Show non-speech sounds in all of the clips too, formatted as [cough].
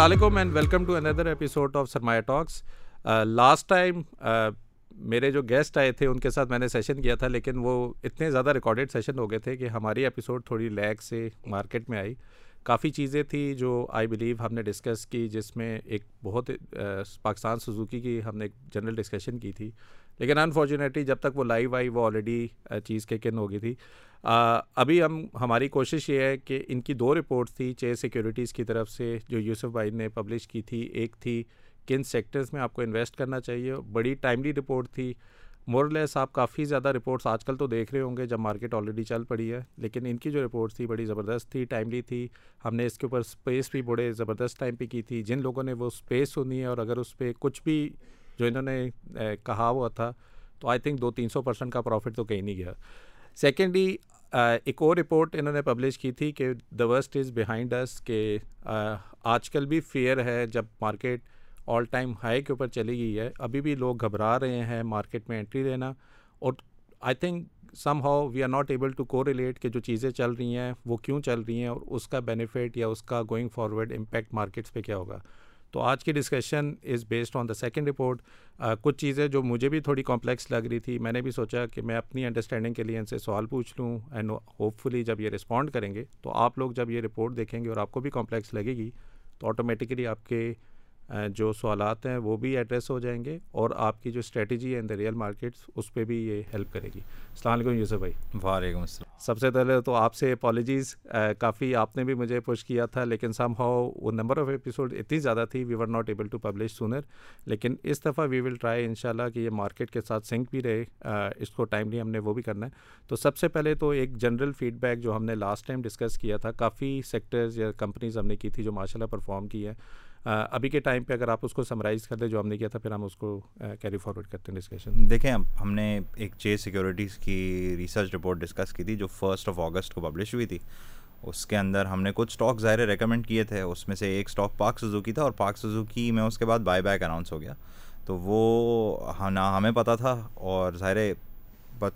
السلام علیکم and welcome to another episode of Sarmaya talks last time میرے جو گیسٹ آئے تھے، ان کے ساتھ میں نے سیشن کیا تھا، لیکن وہ اتنے زیادہ ریکارڈیڈ سیشن ہو گئے تھے کہ ہماری ایپیسوڈ تھوڑی لیگ سے مارکیٹ میں آئی۔ کافی چیزیں تھیں جو آئی بلیو ہم نے ڈسکس کی، جس میں ایک بہت uh, پاکستان سزوکی کی ہم نے ایک جنرل ڈسکشن کی تھی۔ لیکن انفارچونیٹلی جب تک وہ لائیو آئی، وہ آلریڈی uh, چیز کے کن ہو گئی تھی۔ ابھی ہم، ہماری کوشش یہ ہے کہ ان کی دو رپورٹس تھی، چھ سیکیورٹیز کی طرف سے جو یوسف بھائی نے پبلش کی تھی۔ ایک تھی کن سیکٹرز میں آپ کو انویسٹ کرنا چاہیے۔ بڑی ٹائملی رپورٹ تھی۔ مورلیس آپ کافی زیادہ رپورٹس آج کل تو دیکھ رہے ہوں گے جب مارکیٹ آلریڈی چل پڑی ہے۔ لیکن ان کی جو رپورٹس تھی بڑی زبردست تھی ٹائملی تھی۔ ہم نے اس کے اوپر اسپیس بھی بڑے زبردست ٹائم پہ کی تھی۔ جن لوگوں نے وہ اسپیس سنی ہے اور اگر اس پہ کچھ بھی جو انہوں نے کہا ہوا تھا تو آئی تھنک دو تین سو پرسینٹ کا پروفٹ تو کہیں نہیں گیا۔ سیکنڈلی ایک اور رپورٹ انہوں نے پبلش کی تھی کہ دا ورسٹ از بیہائنڈ اس کہ آج کل بھی فیئر ہے جب مارکیٹ آل ٹائم ہائی کے اوپر چلی گئی ہے۔ ابھی بھی لوگ گھبرا رہے ہیں مارکیٹ میں انٹری لینا۔ اور I think somehow we are not able to کو ریلیٹ کہ جو چیزیں چل رہی ہیں وہ کیوں چل رہی ہیں اور اس کا بینیفٹ یا اس کا گوئنگ فارورڈ امپیکٹ مارکیٹس پہ کیا ہوگا۔ تو آج کی discussion is based on the second report کچھ چیزیں جو مجھے بھی تھوڑی کمپلیکس لگ رہی تھی، میں نے بھی سوچا کہ میں اپنی انڈرسٹینڈنگ کے لیے ان سے سوال پوچھ لوں اینڈ ہوپ فلی جب یہ رسپونڈ کریں گے تو آپ لوگ جب یہ رپورٹ دیکھیں گے اور آپ کو بھی کمپلیکس لگے گی تو آٹومیٹکلی آپ کے جو سوالات ہیں وہ بھی ایڈریس ہو جائیں گے اور آپ کی جو اسٹریٹجی ہے ان دا ریئل مارکیٹس اس پہ بھی یہ ہیلپ کرے گی۔ السلام علیکم یوسف بھائی۔ وعلیکم السلام۔ سب سے پہلے تو آپ سے اپالوجیز کافی آپ نے بھی مجھے پوچھ کیا تھا لیکن سم ہاؤ وہ نمبر آف ایپیسوڈ اتنی زیادہ تھی we were not able to publish sooner لیکن اس دفعہ وی ول ٹرائی ان شاء اللہ کہ یہ مارکیٹ کے ساتھ سنک بھی رہے اس کو ٹائملی ہم نے وہ بھی کرنا ہے۔ تو سب سے پہلے تو ایک جنرل فیڈ بیک جو ہم نے لاسٹ ٹائم ڈسکس کیا تھا کافی سیکٹرز یا کمپنیز ہم نے کی تھی جو ماشاء اللہ پرفارم کی ہے ابھی کے ٹائم پہ اگر آپ اس کو سمرائز کر دیں جو ہم نے کیا تھا، پھر ہم اس کو کیری فارورڈ کرتے ہیں ڈسکشن دیکھیں، ہم نے ایک چھ سیکورٹیز کی ریسرچ رپورٹ ڈسکس کی تھی جو فرسٹ آف اگست کو پبلش ہوئی تھی۔ اس کے اندر ہم نے کچھ اسٹاک ظاہر ریکمینڈ کیے تھے۔ اس میں سے ایک اسٹاک پاک سزوکی تھا اور پاک سزوکی میں اس کے بعد بائی بیک اناؤنس ہو گیا۔ تو وہ ہاں، نہ ہمیں پتہ تھا اور ظاہر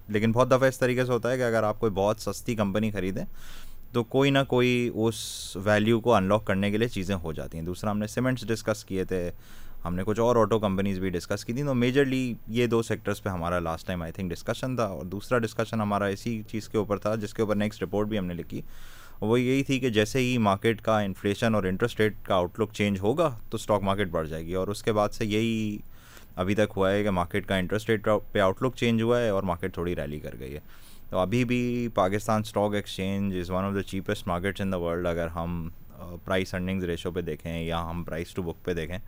لیکن بہت دفعہ اس طریقے سے ہوتا ہے کہ اگر آپ کوئی بہت سستی کمپنی خریدیں تو کوئی نہ کوئی اس ویلیو کو ان لاک کرنے کے لیے چیزیں ہو جاتی ہیں۔ دوسرا ہم نے سیمنٹس ڈسکس کیے تھے۔ ہم نے کچھ اور آٹو کمپنیز بھی ڈسکس کی تھیں۔ تو میجرلی یہ دو سیکٹرس پہ ہمارا last time I think discussion تھا اور دوسرا ڈسکشن ہمارا اسی چیز کے اوپر تھا جس کے اوپر نیکسٹ رپورٹ بھی ہم نے لکھی۔ وہ یہی تھی کہ جیسے ہی مارکیٹ کا انفلیشن اور انٹرسٹ ریٹ کا آؤٹ لک چینج ہوگا تو اسٹاک مارکیٹ بڑھ جائے گی۔ اور اس کے بعد سے یہی ابھی تک ہوا ہے کہ مارکیٹ کا انٹرسٹ ریٹ پہ آؤٹ لک چینج ہوا ہے اور مارکیٹ تھوڑی ریلی کر گئی ہے۔ تو ابھی بھی Pakistan stock exchange is one of the cheapest markets in the world اگر ہم پرائس ارننگز ریشو پہ دیکھیں یا ہم پرائس ٹو بک پہ دیکھیں،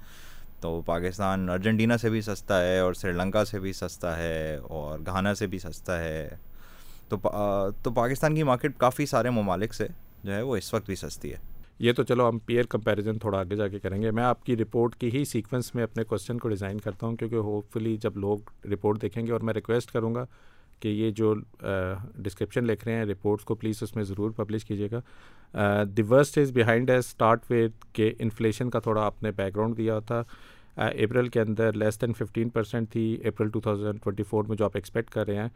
تو پاکستان ارجنٹینا سے بھی سستا ہے اور سری لنکا سے بھی سستا ہے اور گھانا سے بھی سستا ہے۔ تو تو پاکستان کی مارکیٹ کافی سارے ممالک سے جو ہے وہ اس وقت بھی سستی ہے۔ یہ تو چلو ہم پیئر کمپیریزن تھوڑا آگے جا کے کریں گے۔ میں آپ کی رپورٹ کی ہی سیکوینس میں اپنے کوشچن کو ڈیزائن کرتا ہوں کیونکہ ہوپ فلی جب لوگ رپورٹ دیکھیں گے اور میں ریکویسٹ کروں گا کہ یہ جو ڈسکرپشن لکھ رہے ہیں رپورٹس کو پلیز اس میں ضرور پبلش کیجیے گا۔ The worst is behind us start with کہ انفلیشن کا تھوڑا آپ نے بیک گراؤنڈ دیا تھا۔ اپریل کے اندر لیس دین ففٹین پرسینٹ تھی۔ April two thousand twenty four میں جو آپ ایکسپیکٹ کر رہے ہیں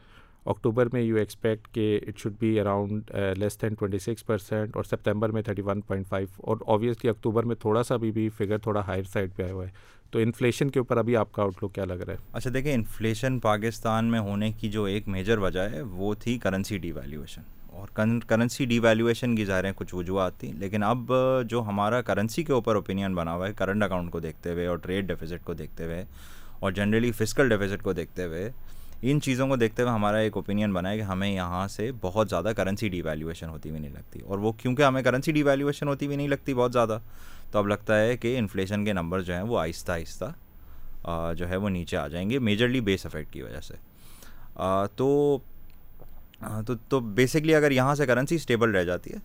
اکتوبر میں یو ایکسپیکٹ کہ it should be around less than twenty six percent اور سپتمبر میں تھرٹی ون پوائنٹ فائیو اور اوبیسلی اکتوبر میں تھوڑا سا بھی فگر تھوڑا ہائر سائڈ پہ آیا ہوا ہے۔ تو انفلیشن کے اوپر ابھی آپ کا آؤٹ لک کیا لگ رہا ہے؟ اچھا دیکھیں انفلیشن پاکستان میں ہونے کی جو ایک میجر وجہ ہے، وہ تھی کرنسی ڈی ویلیویشن اور کرنسی ڈی ویلیویشن کی ظاہر ہیں کچھ وجوہات تھیں، لیکن اب جو ہمارا کرنسی کے اوپر اوپینین بنا ہوا ہے کرنٹ اکاؤنٹ کو دیکھتے ہوئے اور ٹریڈ ڈیفیزٹ کو دیکھتے ہوئے اور جنرلی فزیکل ڈیفیزٹ کو دیکھتے ہوئے، ان چیزوں کو دیکھتے ہوئے ہمارا ایک اوپینین بنا ہے کہ ہمیں یہاں سے بہت زیادہ کرنسی ڈی ویلیویشن ہوتی ہوئی نہیں لگتی. اور وہ کیونکہ ہمیں کرنسی ڈی ویلیویشن ہوتی ہوئی نہیں لگتی، بہت زیادہ. تو اب لگتا ہے کہ انفلیشن کے نمبر جو ہیں وہ آہستہ آہستہ جو ہے وہ نیچے آ جائیں گے میجرلی بیس افیکٹ کی وجہ سے۔ تو تو تو بیسکلی اگر یہاں سے کرنسی اسٹیبل رہ جاتی ہے،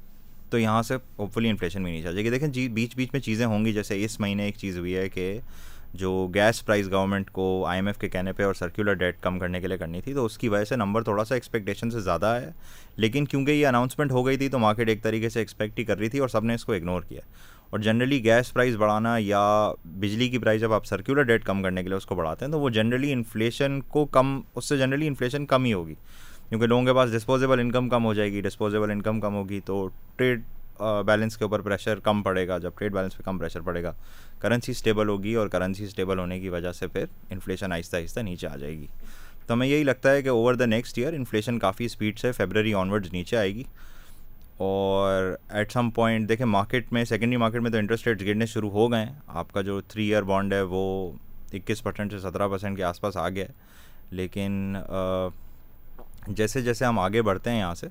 تو یہاں سے ہوپ فلی انفلیشن بھی نیچے آ جائے گی۔ دیکھیں جی بیچ بیچ میں چیزیں ہوں گی، جیسے اس مہینے ایک چیز ہوئی ہے کہ جو گیس پرائز گورنمنٹ کو آئی ایم ایف کے کہنے پہ اور سرکولر ڈیٹ کم کرنے کے لیے کرنی تھی، تو اس کی وجہ سے نمبر تھوڑا سا ایکسپیکٹیشن سے زیادہ ہے۔ لیکن کیونکہ یہ اناؤنسمنٹ ہو گئی تھی، تو مارکیٹ ایک طریقے سے ایکسپیکٹ ہی کر رہی تھی اور سب نے اس کو اگنور کیا۔ اور جنرلی گیس پرائز بڑھانا یا بجلی کی پرائز جب آپ سرکولر ڈیٹ کم کرنے کے لیے اس کو بڑھاتے ہیں، تو وہ جنرلی انفلیشن کو کم، اس سے جنرلی انفلیشن کم ہی ہوگی۔ کیونکہ لوگوں کے پاس ڈسپوزیبل انکم کم ہو جائے گی ڈسپوزیبل انکم کم ہوگی، تو ٹریڈ بیلنس کے اوپر پریشر کم پڑے گا۔ جب ٹریڈ بیلنس پہ کم پریشر پڑے گا کرنسی اسٹیبل ہوگی اور کرنسی اسٹیبل ہونے کی وجہ سے پھر انفلیشن آہستہ آہستہ نیچے آ جائے گی۔ تو ہمیں یہی لگتا ہے کہ over the next year inflation coffee speed سے فیبرری آنورڈز نیچے آئے گی۔ اور ایٹ سم پوائنٹ دیکھیں مارکیٹ میں سیکنڈری مارکیٹ میں تو انٹرسٹ ریٹس گرنے شروع ہو گئے ہیں۔ آپ کا جو تھری ایئر بانڈ ہے وہ اکیس پرسینٹ سے سترہ پرسینٹ کے آس پاس آ گیا ہے۔ لیکن جیسے جیسے ہم آگے بڑھتے ہیں یہاں سے،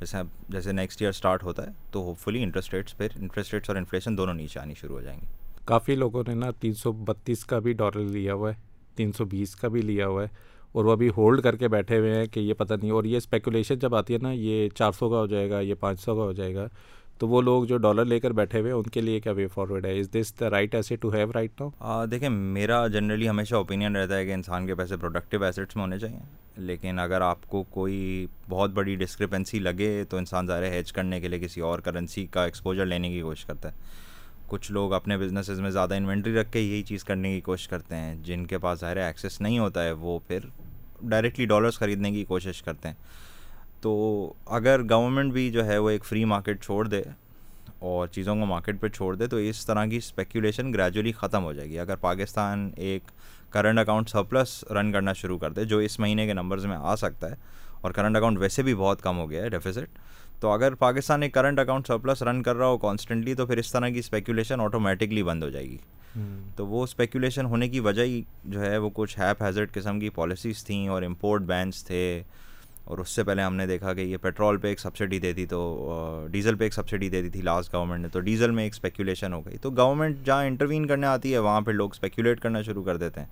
جیسے جیسے نیکسٹ ایئر اسٹارٹ ہوتا ہے، تو ہوپ فلی انٹرسٹ ریٹس پھر انٹرسٹ ریٹس اور انفلیشن دونوں نیچے آنی شروع ہو جائیں گے۔ کافی لوگوں نے نا تین سو بتیس کا بھی ڈالر لیا ہوا ہے، تین سو بیس کا بھی لیا ہوا ہے۔ اور وہ ابھی ہولڈ کر کے بیٹھے ہوئے ہیں کہ یہ پتہ نہیں، اور یہ اسپیکولیشن جب آتی ہے نا، یہ چار سو کا ہو جائے گا، یہ پانچ سو کا ہو جائے گا، تو وہ لوگ جو ڈالر لے کر بیٹھے ہوئے ہیں ان کے لیے کیا وے فارورڈ ہے؟ Is this the right asset to have right now دیکھیں، میرا جنرلی ہمیشہ اوپینین رہتا ہے کہ انسان کے پیسے پروڈکٹیو ایسیٹس میں ہونے چاہیے۔ لیکن اگر آپ کو کوئی بہت بڑی ڈسکرپنسی لگے، تو انسان ظاہر ہیچ کرنے کے لیے کسی اور کرنسی کا ایکسپوجر لینے کی کوشش کرتا ہے۔ کچھ لوگ اپنے بزنسز میں زیادہ انوینٹری رکھ کے یہی چیز کرنے کی کوشش کرتے ہیں، جن کے پاس ظاہر ایکسیس نہیں ہوتا ہے، وہ پھر ڈائریکٹلی ڈالرس خریدنے کی کوشش کرتے ہیں۔ تو اگر گورنمنٹ بھی جو ہے وہ ایک فری مارکیٹ چھوڑ دے اور چیزوں کو مارکیٹ پہ چھوڑ دے، تو اس طرح کی اسپیکولیشن گریجولی ختم ہو جائے گی۔ اگر پاکستان ایک کرنٹ اکاؤنٹ سرپلس رن کرنا شروع کر دے، جو اس مہینے کے نمبرز میں آ سکتا ہے، اور کرنٹ اکاؤنٹ ویسے بھی بہت کم ہو گیا ہے ڈیفیسٹ تو اگر پاکستان ایک کرنٹ اکاؤنٹ سرپلس رن کر رہا ہو کانسٹنٹلی تو پھر اس طرح کی اسپیکولیشن آٹومیٹکلی بند ہو جائے گی۔ تو وہ اسپیکولیشن ہونے کی وجہ ہی جو ہے وہ کچھ ہیپ ہیزرٹ قسم کی پالیسیز تھیں اور امپورٹ بینس تھے۔ اور اس سے پہلے ہم نے دیکھا کہ یہ پیٹرول پہ ایک سبسڈی دے دی تو ڈیزل پہ ایک سبسڈی دے دی تھی لاسٹ گورنمنٹ نے۔ تو ڈیزل میں ایک اسپیکولیشن ہو گئی۔ تو گورنمنٹ جہاں انٹروین کرنے آتی ہے وہاں پہ لوگ اسپیکولیٹ کرنا شروع کر دیتے ہیں۔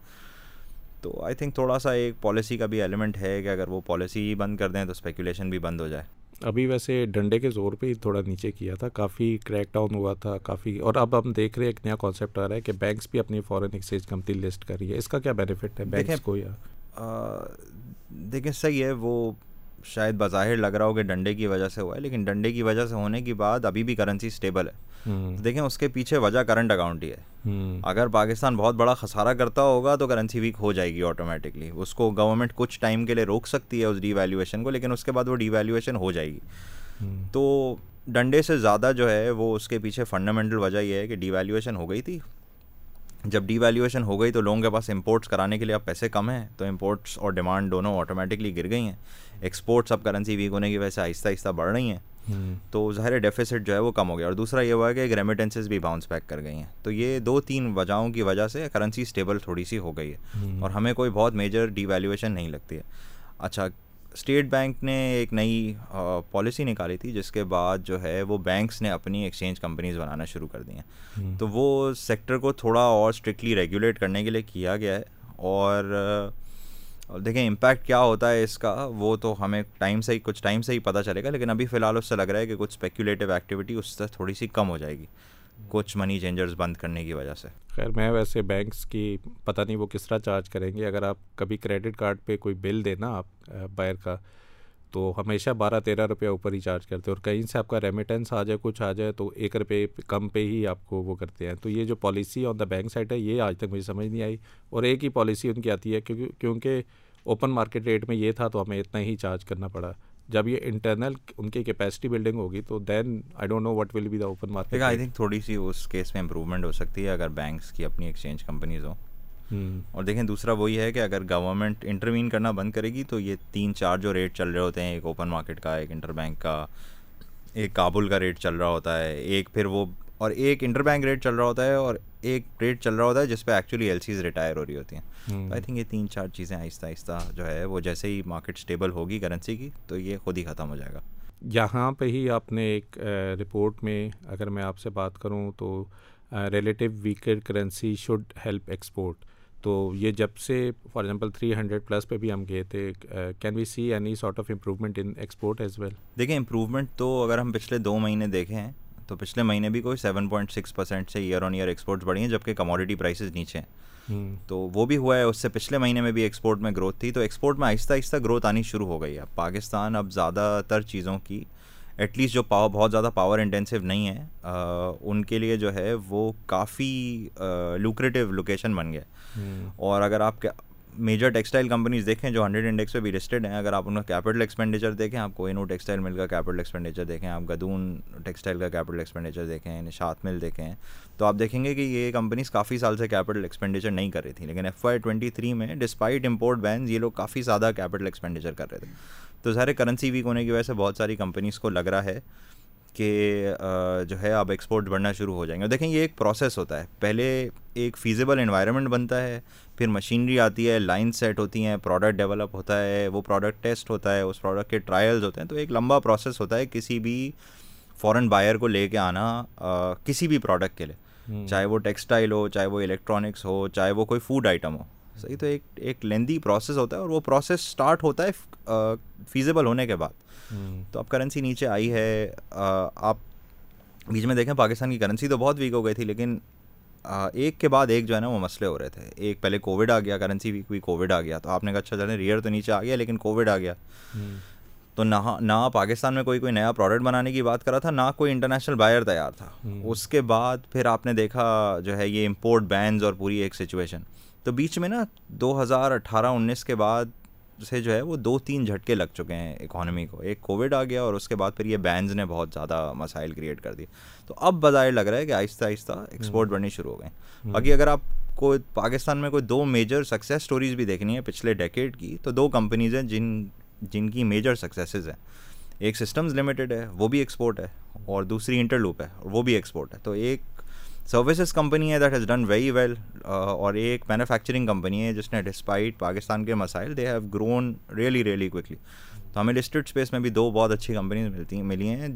تو آئی تھنک تھوڑا سا ایک پالیسی کا بھی ایلیمنٹ ہے کہ اگر وہ پالیسی ہی بند کر دیں تو اسپیکولیشن بھی بند ہو جائے۔ ابھی ویسے ڈنڈے کے زور پہ ہی تھوڑا نیچے کیا تھا کافی کریک ڈاؤن ہوا تھا کافی اور اب ہم دیکھ رہے ہیں ایک نیا کانسیپٹ آ رہا ہے کہ بینکس بھی اپنی فورن ایکسچینج کمپنی لسٹ کر رہی ہے۔ اس کا کیا بینیفٹ ہے بینکس کو یا؟ دیکھیں صحیح ہے وہ شاید بظاہر لگ رہا ہو کہ ڈنڈے کی وجہ سے ہوا ہے لیکن ڈنڈے کی وجہ سے ہونے کے بعد ابھی بھی کرنسی اسٹیبل ہے۔ دیکھیں اس کے پیچھے وجہ کرنٹ اکاؤنٹ ہی ہے۔ اگر پاکستان بہت بڑا خسارہ کرتا ہوگا تو کرنسی ویک ہو جائے گی آٹومیٹکلی اس کو گورنمنٹ کچھ ٹائم کے لیے روک سکتی ہے اس ڈی ویلیویشن کو لیکن اس کے بعد وہ ڈی ویلیویشن ہو جائے گی۔ تو ڈنڈے سے زیادہ جو ہے وہ اس کے پیچھے فنڈامنٹل وجہ یہ ہے کہ ڈی ویلیویشن ہو گئی تھی۔ جب ڈی ویلیویشن ہو گئی تو لوگوں کے پاس امپورٹس کرانے کے لیے اب پیسے کم ہیں تو امپورٹس اور ڈیمانڈ دونوں آٹومیٹکلی گر گئی ہیں۔ ایکسپورٹس اب کرنسی ویک ہونے کی وجہ سے آہستہ آہستہ بڑھ رہی ہیں تو ظاہر ڈیفیسٹ جو ہے وہ کم ہو گیا اور دوسرا یہ ہوا ہے کہ ریمیٹنسز بھی باؤنس بیک کر گئی ہیں تو یہ دو تین وجہوں کی وجہ سے کرنسی اسٹیبل تھوڑی سی ہو گئی ہے اور ہمیں کوئی بہت میجر ڈی ویلیویشن نہیں لگتی ہے اچھا اسٹیٹ بینک نے ایک نئی پالیسی نکالی تھی جس کے بعد جو ہے وہ بینکس نے اپنی ایکسچینج کمپنیز بنانا شروع کر دی ہیں تو وہ سیکٹر کو تھوڑا اور اسٹرکٹلی ریگولیٹ کرنے کے لیے کیا گیا ہے اور دیکھیں امپیکٹ کیا ہوتا ہے اس کا، وہ تو ہمیں ٹائم سے ہی، کچھ ٹائم سے ہی پتہ چلے گا، لیکن ابھی فی الحال اس سے لگ رہا ہے کہ کچھ اسپیکولیٹو ایکٹیویٹی اس سے تھوڑی سی کم ہو جائے گی، کچھ منی چینجرز بند کرنے کی وجہ سے۔ خیر، میں ویسے بینکس کی پتہ نہیں وہ کس طرح چارج کریں گے۔ اگر آپ کبھی کریڈٹ کارڈ پہ کوئی بل دینا آپ بائر کا تو ہمیشہ بارہ تیرہ روپیہ اوپر ہی چارج کرتے ہیں اور کہیں سے آپ کا ریمیٹنس آ جائے کچھ آ جائے تو ایک روپے کم پہ ہی آپ کو وہ کرتے ہیں۔ تو یہ جو policy on the bank side ہے یہ آج تک مجھے سمجھ نہیں آئی۔ اور ایک ہی پالیسی ان کی آتی ہے کیونکہ کیونکہ اوپن مارکیٹ ریٹ میں یہ تھا تو ہمیں اتنا ہی چارج کرنا پڑا۔ جب یہ انٹرنل ان کی کیپیسٹی بلڈنگ ہوگی تو then I don't know what will be the open market I think تھوڑی سی اس کیس میں امپروومنٹ ہو سکتی ہے اگر بینکس کی اپنی ایکسچینج کمپنیز ہوں۔ اور دیکھیں دوسرا وہی ہے کہ اگر گورنمنٹ انٹروین کرنا بند کرے گی تو یہ تین چار جو ریٹ چل رہے ہوتے ہیں ایک اوپن مارکیٹ کا ایک انٹر بینک کا ایک کابل کا ریٹ چل رہا ہوتا ہے ایک پھر وہ اور ایک انٹر بینک ریٹ چل رہا ہوتا ہے اور ایک ریٹ چل رہا ہوتا ہے جس پہ ایکچولی ایل سیز ریٹائر ہو رہی ہوتی ہیں۔ آئی تھنک یہ تین چار چیزیں آہستہ آہستہ جو ہے وہ جیسے ہی مارکیٹ اسٹیبل ہوگی کرنسی کی تو یہ خود ہی ختم ہو جائے گا۔ یہاں پہ ہی آپ نے ایک رپورٹ میں اگر میں آپ سے بات کروں تو relative weaker currency should help export تو یہ جب سے for example three hundred plus پہ بھی ہم گئے تھے can we see any sort of improvement in export as well دیکھیں امپروومنٹ تو اگر ہم پچھلے دو مہینے دیکھیں تو پچھلے مہینے بھی کوئی سیون پوائنٹ سکس پرسینٹ سے ایئر آن ایئر ایکسپورٹس بڑھی ہیں جبکہ کموڈیٹی پرائسز نیچے ہیں۔ تو وہ بھی ہوا ہے اس سے پچھلے مہینے میں بھی ایکسپورٹ میں گروتھ تھی تو ایکسپورٹ میں آہستہ آہستہ گروتھ آنی شروع ہو گئی ہے۔ پاکستان اب زیادہ تر چیزوں کی ایٹ لیسٹ جو پاور بہت زیادہ پاور انٹینسو نہیں ہے ان کے لیے جو ہے وہ کافی لوکریٹو لوکیشن بن گیا Hmm. اور اگر آپ میجر ٹیکسٹائل کمپنیز دیکھیں جو ہنڈریڈ انڈیکس پہ بھی لسٹڈ ہیں، اگر آپ ان کا کیپٹل ایکسپینڈیچر دیکھیں، آپ کوئی نو ٹیکسٹائل مل کا کیپٹل ایکسپینڈیچر دیکھیں، آپ گدون ٹیکسٹائل کا کیپٹل ایکسپینڈیچر دیکھیں نشات مل دیکھیں، تو آپ دیکھیں گے کہ یہ کمپنیز کافی سال سے کیپٹل ایکسپینڈیچر نہیں کر رہی تھیں۔ لیکن ایف وائی ٹوئنٹی تھری میں ڈسپائٹ امپورٹ بینز یہ لوگ کافی زیادہ کیپٹل ایکسپینڈیچر کر رہے تھے۔ تو ظاہر کرنسی ویک ہونے کی وجہ سے بہت ساری کمپنیز کو لگ رہا ہے۔ کہ جو ہے اب ایکسپورٹ بڑھنا شروع ہو جائیں گے۔ دیکھیں یہ ایک پروسیس ہوتا ہے۔ پہلے ایک فیزیبل انوائرمنٹ بنتا ہے پھر مشینری آتی ہے لائن سیٹ ہوتی ہیں پروڈکٹ ڈیولپ ہوتا ہے وہ پروڈکٹ ٹیسٹ ہوتا ہے اس پروڈکٹ کے ٹرائلز ہوتے ہیں۔ تو ایک لمبا پروسیس ہوتا ہے کسی بھی فورن بائر کو لے کے آنا کسی بھی پروڈکٹ کے لیے۔ چاہے وہ ٹیکسٹائل ہو چاہے وہ الیکٹرانکس ہو چاہے وہ کوئی فوڈ آئٹم ہو۔ صحیح تو ایک ایک لیندی پروسیس ہوتا ہے اور وہ پروسیس اسٹارٹ ہوتا ہے فیزیبل ہونے کے بعد۔ تو اب کرنسی نیچے آئی ہے۔ آپ بیچ میں دیکھیں پاکستان کی کرنسی تو بہت ویک ہو گئی تھی لیکن ایک کے بعد ایک جو ہے نا وہ مسئلے ہو رہے تھے۔ ایک پہلے کووڈ آ گیا کرنسی ویک ہوئی کووڈ آ گیا۔ تو آپ نے کہا اچھا چلیں ریئر تو نیچے آ گیا لیکن کووڈ آ گیا۔ تو نہ نہ پاکستان میں کوئی کوئی نیا پروڈکٹ بنانے کی بات کرا تھا نہ کوئی انٹرنیشنل بائر تیار تھا۔ اس کے بعد پھر آپ نے دیکھا جو ہے یہ امپورٹ بینز اور پوری ایک سچویشن تو بیچ میں نا دو ہزار اٹھارہ انیس کے بعد سے جو ہے وہ دو تین جھٹکے لگ چکے ہیں اکانومی کو۔ ایک کووڈ آ گیا اور اس کے بعد پھر یہ بینز نے بہت زیادہ مسائل کریٹ کر دی۔ تو اب بظاہر لگ رہا ہے کہ آہستہ آہستہ ایکسپورٹ بڑھنی شروع ہو گئے باقی اگر آپ کو پاکستان میں کوئی دو میجر سکسیز اسٹوریز بھی دیکھنی ہے پچھلے ڈیکیڈ کی تو دو کمپنیز ہیں جن جن کی میجر سکسیسز ہیں۔ ایک سسٹمز لمیٹیڈ ہے وہ بھی ایکسپورٹ ہے اور دوسری انٹر لوپ ہے وہ بھی ایکسپورٹ ہے۔ تو ایک سروسز کمپنی ہے that has done very well اور ایک مینوفیکچرنگ کمپنی ہے جس نے ڈسپائٹ پاکستان کے مسائل they have grown really really quickly تو ہمیں لسٹڈ اسپیس میں بھی دو بہت اچھی کمپنیز ملتی ہیں ملی ہیں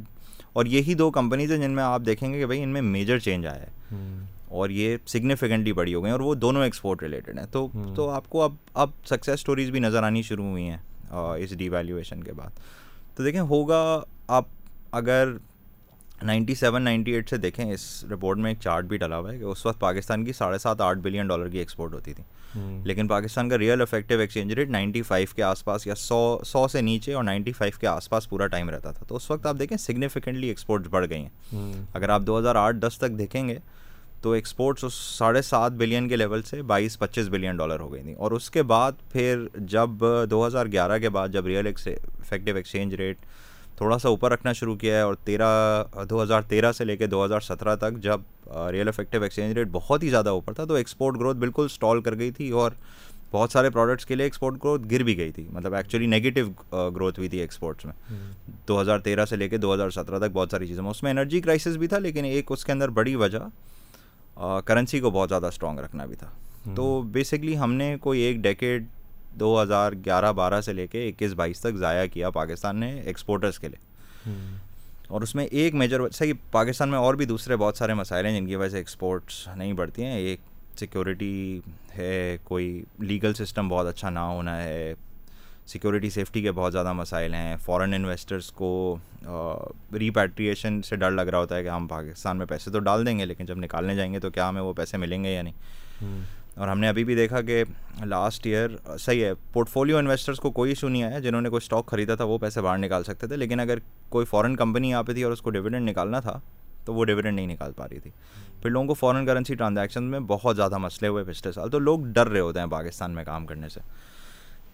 اور یہی دو کمپنیز ہیں جن میں آپ دیکھیں گے کہ بھائی ان میں میجر چینج آیا ہے۔ اور یہ سگنیفیکنٹلی بڑی ہو گئی ہیں اور وہ دونوں ایکسپورٹ ریلیٹڈ ہیں۔ تو تو آپ کو اب اب سکسیز اسٹوریز بھی نظر آنی شروع ہوئی ہیں اس ڈی ویلیویشن کے بعد۔ تو دیکھیں ہوگا آپ اگر نائنٹی سیون نائنٹی ایٹ سے دیکھیں اس رپورٹ میں ایک چارٹ بھی ڈلا ہوا ہے کہ اس وقت پاکستان کی ساڑھے سات آٹھ بلین ڈالر کی ایکسپورٹ ہوتی تھی۔ لیکن پاکستان کا real effective exchange rate ninety five کے آس پاس یا سو سو سے نیچے اور نائنٹی فائیو کے آس پاس پورا ٹائم رہتا تھا۔ تو اس وقت آپ دیکھیں سگنیفیکنٹلی ایکسپورٹس بڑھ گئی ہیں۔ اگر آپ دو ہزار آٹھ دس تک دیکھیں گے تو ایکسپورٹس اس ساڑھے سات بلین کے لیول سے بائیس پچیس بلین ڈالر ہو گئی تھیں۔ اور اس کے بعد پھر جب دو ہزار گیارہ کے بعد جب ریئل افیکٹو ایکسچینج ریٹ تھوڑا سا اوپر رکھنا شروع کیا ہے اور تیرہ دو ہزار تیرہ سے لے کے دو ہزار سترہ تک جب ریئل افیکٹو ایکسچینج ریٹ بہت ہی زیادہ اوپر تھا تو ایکسپورٹ گروتھ بالکل اسٹال کر گئی تھی اور بہت سارے پروڈکٹس کے لیے ایکسپورٹ گروتھ گر بھی گئی تھی۔ مطلب ایکچولی نیگیٹو گروتھ ہوئی تھی ایکسپورٹس میں۔ دو ہزار تیرہ سے لے کے دو ہزار سترہ تک بہت ساری چیزیں۔ اس میں انرجی کرائسس بھی تھا لیکن ایک اس کے اندر بڑی وجہ کرنسی کو بہت زیادہ اسٹرانگ رکھنا بھی تھا۔ تو بیسکلی ہم نے کوئی ایک ڈیکیڈ دو ہزار گیارہ بارہ سے لے کے اکیس بائیس تک ضائع کیا پاکستان نے ایکسپورٹرس کے لیے۔ اور اس میں ایک میجر صحیح پاکستان میں اور بھی دوسرے بہت سارے مسائل ہیں جن کی وجہ سے ایکسپورٹس نہیں بڑھتی ہیں۔ ایک سیکورٹی ہے کوئی لیگل سسٹم بہت اچھا نہ ہونا ہے۔ سیکورٹی سیفٹی کے بہت زیادہ مسائل ہیں۔ فورن انویسٹرس کو ریپیٹریشن سے ڈر لگ رہا ہوتا ہے کہ ہم پاکستان میں پیسے تو ڈال دیں گے لیکن جب نکالنے جائیں گے تو کیا ہمیں وہ پیسے ملیں گے یا نہیں؟ اور ہم نے ابھی بھی دیکھا کہ لاسٹ ایئر صحیح ہے پورٹ فولیو انویسٹرس کو کوئی ایشو نہیں آیا۔ جنہوں نے کوئی اسٹاک خریدا تھا وہ پیسے باہر نکال سکتے تھے، لیکن اگر کوئی فورن کمپنی یہاں پہ تھی اور اس کو ڈویڈنڈ نکالنا تھا، تو وہ ڈویڈنڈ نہیں نکال پا رہی تھی۔ پھر لوگوں کو فورن کرنسی ٹرانزیکشن میں بہت زیادہ مسئلے ہوئے پچھلے سال، تو لوگ ڈر رہے ہوتے ہیں پاکستان میں کام کرنے سے۔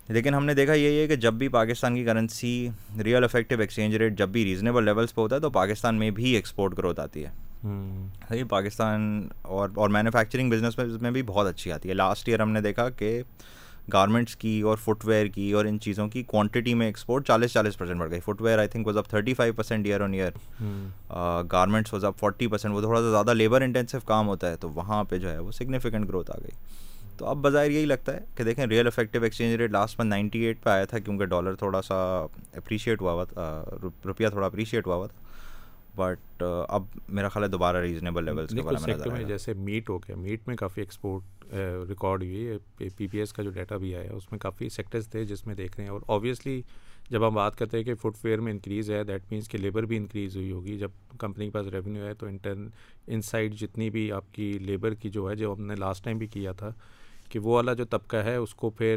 لیکن ہم نے دیکھا یہی ہے کہ جب بھی پاکستان کی currency real effective exchange rate جب بھی ریزنیبل لیولس پہ ہوتا ہے، تو پاکستان میں بھی ایکسپورٹ گروتھ آتی ہے۔ صحیح پاکستان اور اور مینوفیکچرنگ بزنس میں بھی بہت اچھی آتی ہے۔ لاسٹ ایئر ہم نے دیکھا کہ گارمنٹس کی اور فٹ ویئر کی اور ان چیزوں کی کوانٹٹی میں ایکسپورٹ چالیس چالیس پرسینٹ بڑھ گئی۔ Footwear I think was up thirty five percent year on year garments was up forty percent وہ تھوڑا سا زیادہ لیبر انٹینسو کام ہوتا ہے تو وہاں پہ جو ہے وہ سگنیفیکنٹ گروتھ آ گئی۔ تو اب بظاہر یہی لگتا ہے کہ دیکھیں real effective exchange rate last month ninety eight پہ آیا تھا کیونکہ ڈالر تھوڑا سا اپریشیٹ ہوا ہوا تھا روپیہ تھوڑا اپریشیٹ ہوا ہوا تھا۔ بٹ اب میرا خیال ہے دوبارہ ریزنیبل لیولس کے بارے میں جیسے میٹ ہو گیا۔ میٹ میں کافی ایکسپورٹ ریکارڈ ہوئی ہے۔ پی پی ایس کا جو ڈیٹا بھی آیا اس میں کافی سیکٹرز تھے جس میں دیکھ رہے ہیں۔ اور اوبیسلی جب ہم بات کرتے ہیں کہ فٹ ویئر میں انکریز ہے دیٹ مینس کہ لیبر بھی انکریز ہوئی ہوگی۔ جب کمپنی کے پاس ریونیو ہے تو انٹرن ان سائڈ جتنی بھی آپ کی لیبر کی جو ہے جو ہم نے لاسٹ ٹائم بھی کیا تھا کہ وہ والا جو طبقہ ہے اس کو پھر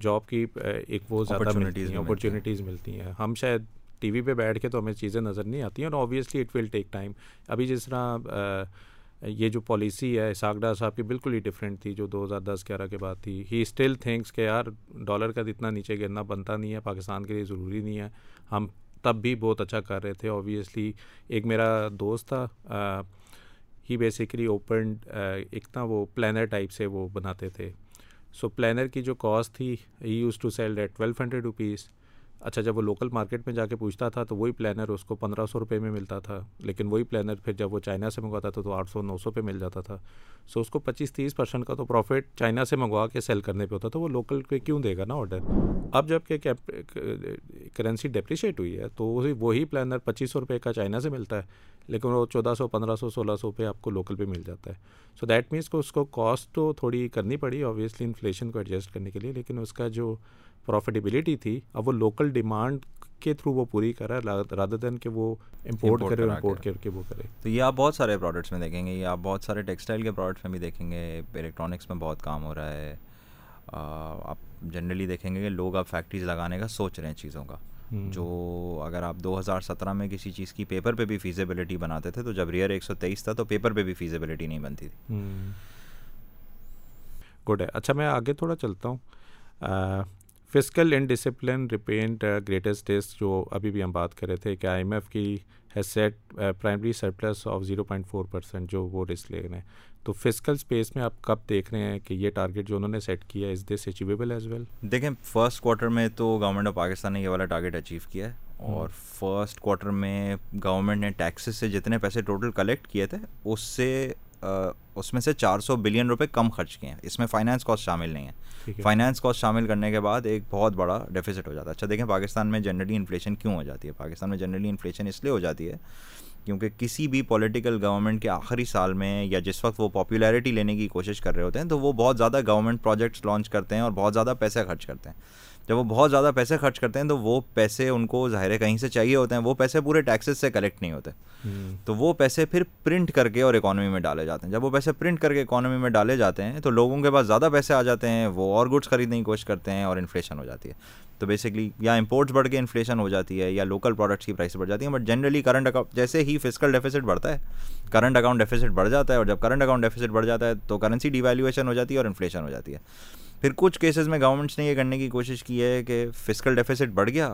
جاب کی ایک وہ زیادہ اپرچونیٹیز ملتی ہیں۔ ہم شاید ٹی وی پہ بیٹھ کے تو ہمیں چیزیں نظر نہیں آتی ہیں اور obviously it will take time ابھی جس طرح یہ جو پالیسی ہے اساق ڈار صاحب کی بالکل ہی ڈفرینٹ تھی، جو دو ہزار دس، گیارہ کے بعد تھی. ہی اسٹل تھنکس کہ یار ڈالر کا اتنا نیچے گرنا بنتا نہیں ہے، پاکستان کے لیے ضروری نہیں ہے. ہم تب بھی بہت اچھا کر رہے تھے. اوبیسلی ایک میرا دوست تھا ہی بیسیکلی اوپن ایک نا وہ پلانر ٹائپ سے وہ بناتے تھے. سو پلانر کی جو کاسٹ تھی he used to sell at twelve hundred rupees اچھا جب وہ لوکل مارکیٹ میں جا کے پوچھتا تھا تو وہی پلانر اس کو پندرہ سو روپے میں ملتا تھا، لیکن وہی پلانر پھر جب وہ چائنا سے منگواتا تھا تو آٹھ سو، نو سو پہ مل جاتا تھا۔ سو اس کو پچیس تیس پرسینٹ کا تو پروفٹ چائنا سے منگوا کے سیل کرنے پہ ہوتا تھا، وہ لوکل پہ کیوں دے گا نا آڈر اب جبکہ کرنسی ڈیپریشیٹ ہوئی ہے تو وہی پلانر پچیس سو روپے کا چائنا سے ملتا ہے، لیکن وہ چودہ سو، پندرہ سو، سولہ سو پہ آپ کو لوکل پہ مل جاتا ہے۔ سو دیٹ مینس کو اس کو کاسٹ تو تھوڑی کرنی پڑی اوبیسلی انفلیشن کو ایڈجسٹ کرنے کے لیے، لیکن اس کا جو پروفیٹیبلٹی تھی اب وہ لوکل ڈیمانڈ کے تھرو وہ پوری کرا رادر دین کہ وہ امپورٹ کرے امپورٹ کر کے وہ کرے۔ تو یہ آپ بہت سارے پروڈکٹس میں دیکھیں گے یہ آپ بہت سارے ٹیکسٹائل کے پروڈکٹس میں بھی دیکھیں گے الیکٹرانکس میں بہت کام ہو رہا ہے۔ آپ جنرلی دیکھیں گے کہ لوگ اب فیکٹریز لگانے کا سوچ رہے ہیں چیزوں کا۔ جو اگر آپ دو ہزار سترہ میں کسی چیز کی پیپر پہ بھی فیزیبلٹی بناتے تھے تو جب ریئر ایک سو تیئیس تھا تو پیپر پہ بھی فیزیبلٹی نہیں بنتی تھی۔ گڈ ہے۔ اچھا میں آگے تھوڑا چلتا ہوں۔ Fiscal indiscipline repent greatest test جو ابھی بھی ہم بات کر رہے تھے کہ آئی ایم ایف کی has set primary surplus of zero point four percent جو وہ رسک لے رہے ہیں تو فزیکل اسپیس میں آپ کب دیکھ رہے ہیں کہ یہ ٹارگیٹ جو انہوں نے سیٹ کیا ہے is this achievable as well دیکھیں فرسٹ کوارٹر میں تو گورنمنٹ آف پاکستان نے یہ والا ٹارگیٹ اچیو کیا ہے اور فرسٹ کوارٹر میں گورنمنٹ نے ٹیکسز سے جتنے پیسے ٹوٹل کلیکٹ کیے تھے اس سے اس میں سے چار سو بلین روپے کم خرچ کیے ہیں۔ اس میں فائنانس کاسٹ شامل نہیں ہے۔ فائنانس کاسٹ شامل کرنے کے بعد ایک بہت بڑا ڈیفیسٹ ہو جاتا ہے۔ اچھا دیکھیں پاکستان میں جنرلی انفلیشن کیوں ہو جاتی ہے؟ پاکستان میں جنرلی انفلیشن اس لیے ہو جاتی ہے کیونکہ کسی بھی پولیٹیکل گورنمنٹ کے آخری سال میں یا جس وقت وہ پاپولیرٹی لینے کی کوشش کر رہے ہوتے ہیں تو وہ بہت زیادہ گورنمنٹ پروجیکٹس لانچ کرتے ہیں اور بہت زیادہ پیسے خرچ کرتے ہیں۔ جب وہ بہت زیادہ پیسے خرچ کرتے ہیں تو وہ پیسے ان کو ظاہر کہیں سے چاہیے ہوتے ہیں۔ وہ پیسے پورے ٹیکسز سے کلیکٹ نہیں ہوتے۔ تو وہ پیسے پھر پرنٹ کر کے اور اکانومی میں ڈالے جاتے ہیں۔ جب وہ پیسے پرنٹ کر کے اکانومی میں ڈالے جاتے ہیں تو لوگوں کے پاس زیادہ پیسے آ جاتے ہیں وہ اور گڈس خریدنے کی کوشش کرتے ہیں اور انفلیشن ہو جاتی ہے۔ تو بیسکلی یا امپورٹس بڑھ کے انفلیشن ہو جاتی ہے یا لوکل پروڈکٹس کی پرائس بڑھ جاتی ہیں۔ بٹ جنرلی کرنٹ اکاؤنٹ جیسے ہی فزیکل ڈیفیسٹ بڑھتا ہے کرنٹ اکاؤنٹ ڈیفیسٹ بڑھ جاتا ہے اور جب کرنٹ اکاؤنٹ ڈیفیسٹ بڑھ جاتا ہے تو کرنسی ڈیویلیویشن ہو جاتی ہے اور انفلیشن ہو جاتی ہے۔ پھر کچھ کیسز میں گورنمنٹس نے یہ کرنے کی کوشش کی ہے کہ فزیکل ڈیفیسٹ بڑھ گیا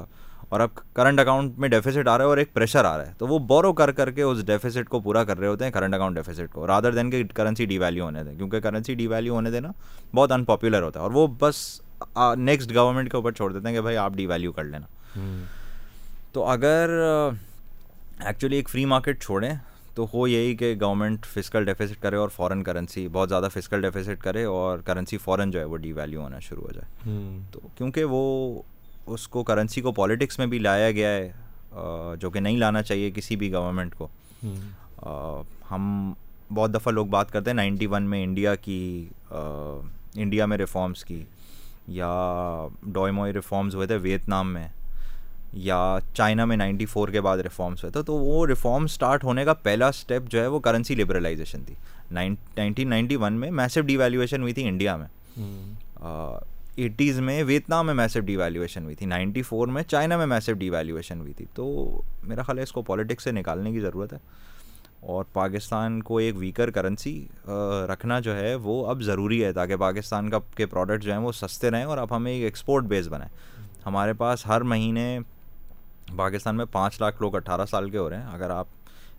اور اب کرنٹ اکاؤنٹ میں ڈیفیسٹ آ رہا ہے اور ایک پریشر آ رہا ہے۔ تو وہ بورو کر کر کے اس ڈیفیسٹ کو پورا کر رہے ہوتے ہیں کرنٹ اکاؤنٹ ڈیفیسٹ کو رادر دین کہ کرنسی ڈی ویلیو ہونے دیں۔ کیونکہ کرنسی ڈی ویلیو ہونے دینا بہت ان پاپولر ہوتا ہے اور وہ بس نیکسٹ گورنمنٹ کے اوپر چھوڑ دیتے ہیں کہ بھائی آپ ڈی ویلیو کر لینا۔ تو اگر ایکچولی ایک فری مارکیٹ چھوڑیں تو ہو یہی کہ گورنمنٹ فزیکل ڈیفیسٹ کرے اور فورن کرنسی بہت زیادہ فزیکل ڈیفیسٹ کرے اور کرنسی فورن جو ہے وہ ڈی ویلیو ہونا شروع ہو جائے۔ تو کیونکہ وہ اس کو کرنسی کو پالیٹکس میں بھی لایا گیا ہے جو کہ نہیں لانا چاہیے کسی بھی گورنمنٹ کو۔ ہم بہت دفعہ لوگ بات کرتے ہیں نائنٹی ون میں انڈیا کی انڈیا میں ریفارمس کی یا ڈوئموئی ریفارمز ہوئے تھے ویتنام میں۔ یا چائنا میں نائنٹی فور کے بعد ریفارمس ہوئے تھے تو وہ ریفارم اسٹارٹ ہونے کا پہلا اسٹیپ جو ہے وہ کرنسی لبرلائزیشن تھی۔ نائنٹین نائنٹی ون میں میسو ڈی ویلیویشن ہوئی تھی انڈیا میں۔ ایٹیز میں ویتنام میں میسو ڈی ویلیویشن ہوئی تھی۔ نائنٹی فور میں چائنا میں میسو ڈی ویلیویشن ہوئی تھی۔ تو میرا خیال ہے اس کو پالیٹکس سے نکالنے کی ضرورت ہے۔ اور پاکستان کو ایک ویکر کرنسی رکھنا جو ہے وہ اب ضروری ہے تاکہ پاکستان کا کے پروڈکٹ جو ہیں وہ سستے رہیں اور اب ہمیں ایک ایکسپورٹ بیس بنائیں۔ ہمارے پاس ہر مہینے پاکستان میں پانچ لاکھ لوگ اٹھارہ سال کے ہو رہے ہیں اگر آپ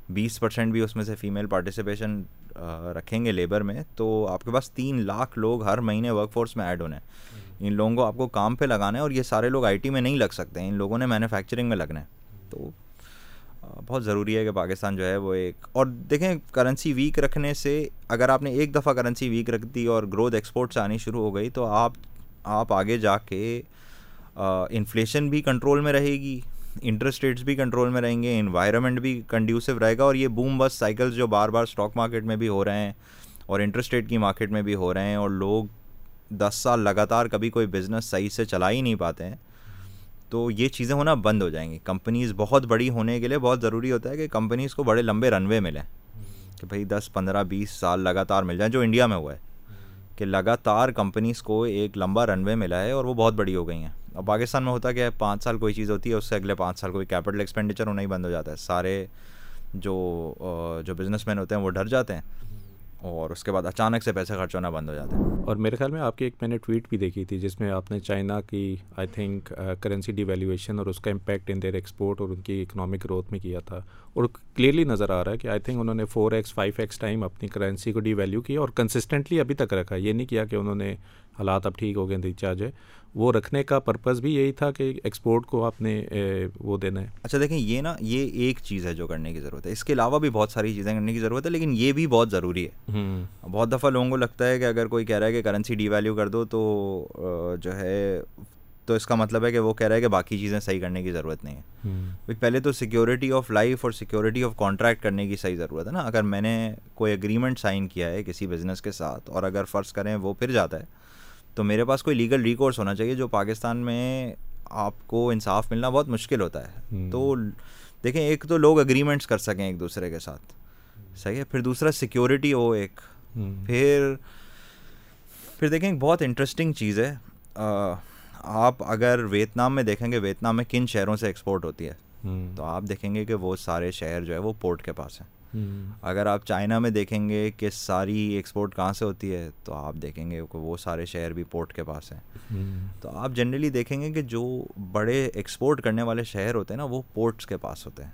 بیس پرسینٹ بھی اس میں سے فیمیل پارٹیسپیشن رکھیں گے لیبر میں تو آپ کے پاس تین لاکھ لوگ ہر مہینے ورک فورس میں ایڈ ہونے ہیں۔ ان لوگوں کو آپ کو کام پہ لگانا ہے اور یہ سارے لوگ آئی ٹی میں نہیں لگ سکتے ہیں ان لوگوں نے مینوفیکچرنگ میں لگنا ہے۔ تو بہت ضروری ہے کہ پاکستان جو ہے وہ ایک اور دیکھیں کرنسی ویک رکھنے سے اگر آپ نے ایک دفعہ کرنسی ویک رکھ دی اور گروتھ ایکسپورٹ سے آنی شروع ہو گئی تو آپ آپ آگے جا کے انفلیشن بھی کنٹرول میں رہے گی۔ انٹرسٹ ریٹس بھی کنٹرول میں رہیں گے انوائرمنٹ بھی کنڈیوسو رہے گا اور یہ بوم بس سائیکلز جو بار بار اسٹاک مارکیٹ میں بھی ہو رہے ہیں اور انٹرسٹ ریٹ کی مارکیٹ میں بھی ہو رہے ہیں اور لوگ دس سال لگاتار کبھی کوئی بزنس صحیح سے چلا ہی نہیں پاتے ہیں، تو یہ چیزیں ہونا بند ہو جائیں گی۔ کمپنیز بہت بڑی ہونے کے لیے بہت ضروری ہوتا ہے کہ کمپنیز کو بڑے لمبے رن وے ملیں کہ بھائی دس، پندرہ، بیس سال لگاتار مل جائیں، جو انڈیا میں ہوا ہے۔ کہ لگاتار کمپنیز کو ایک لمبا رن وے ملا ہے اور وہ بہت بڑی ہو گئی ہیں۔ اور پاکستان میں ہوتا کہ پانچ سال کوئی چیز ہوتی ہے، اس سے اگلے پانچ سال کوئی کیپٹل ایکسپینڈیچر ہونا ہی بند ہو جاتا ہے۔ سارے جو جو بزنس مین ہوتے ہیں وہ ڈر جاتے ہیں اور اس کے بعد اچانک سے پیسے خرچ ہونا بند ہو جاتے ہیں۔ اور میرے خیال میں آپ کی ایک میں نے ٹویٹ بھی دیکھی تھی جس میں آپ نے چائنا کی I think currency devaluation اور اس کا امپیکٹ ان دیر ایکسپورٹ اور ان کی اکنامک گروتھ میں کیا تھا۔ اور کلیئرلی نظر آ رہا ہے کہ آئی تھنک انہوں نے four X five X time اپنی کرنسی کو ڈی ویلیو کیا اور کنسسٹنٹلی ابھی تک رکھا یہ نہیں کیا کہ انہوں نے حالات اب ٹھیک ہو گئے ریچارج ہے وہ رکھنے کا پرپز بھی یہی تھا کہ ایکسپورٹ کو آپ نے وہ دینا ہے۔ اچھا دیکھیں یہ نا یہ ایک چیز ہے جو کرنے کی ضرورت ہے۔ اس کے علاوہ بھی بہت ساری چیزیں کرنے کی ضرورت ہے لیکن یہ بھی بہت ضروری ہے۔ بہت دفعہ لوگوں کو لگتا ہے کہ اگر کوئی کہہ رہا ہے کہ کرنسی ڈی ویلیو کر دو تو جو ہے تو اس کا مطلب ہے کہ وہ کہہ رہا ہے کہ باقی چیزیں صحیح کرنے کی ضرورت نہیں ہے۔ پہلے تو سیکیورٹی آف لائف اور سیکیورٹی آف کانٹریکٹ کرنے کی صحیح ضرورت ہے نا۔ اگر میں نے کوئی اگریمنٹ سائن کیا ہے کسی بزنس کے ساتھ اور اگر فرض کریں وہ پھر جاتا ہے تو میرے پاس کوئی لیگل ریکورس ہونا چاہیے جو پاکستان میں آپ کو انصاف ملنا بہت مشکل ہوتا ہے۔ تو دیکھیں ایک تو لوگ اگریمنٹس کر سکیں ایک دوسرے کے ساتھ۔ صحیح ہے پھر دوسرا سیکیورٹی ہو ایک۔ پھر پھر دیکھیں ایک بہت انٹرسٹنگ چیز ہے۔ آپ اگر ویتنام میں دیکھیں گے ویتنام میں کن شہروں سے ایکسپورٹ ہوتی ہے؟ تو آپ دیکھیں گے کہ وہ سارے شہر جو ہے وہ پورٹ کے پاس ہیں۔ اگر آپ چائنا میں دیکھیں گے کہ ساری ایکسپورٹ کہاں سے ہوتی ہے تو آپ دیکھیں گے کہ وہ سارے شہر بھی پورٹ کے پاس ہیں۔ تو آپ جنرلی دیکھیں گے کہ جو بڑے ایکسپورٹ کرنے والے شہر ہوتے ہیں نا وہ پورٹس کے پاس ہوتے ہیں۔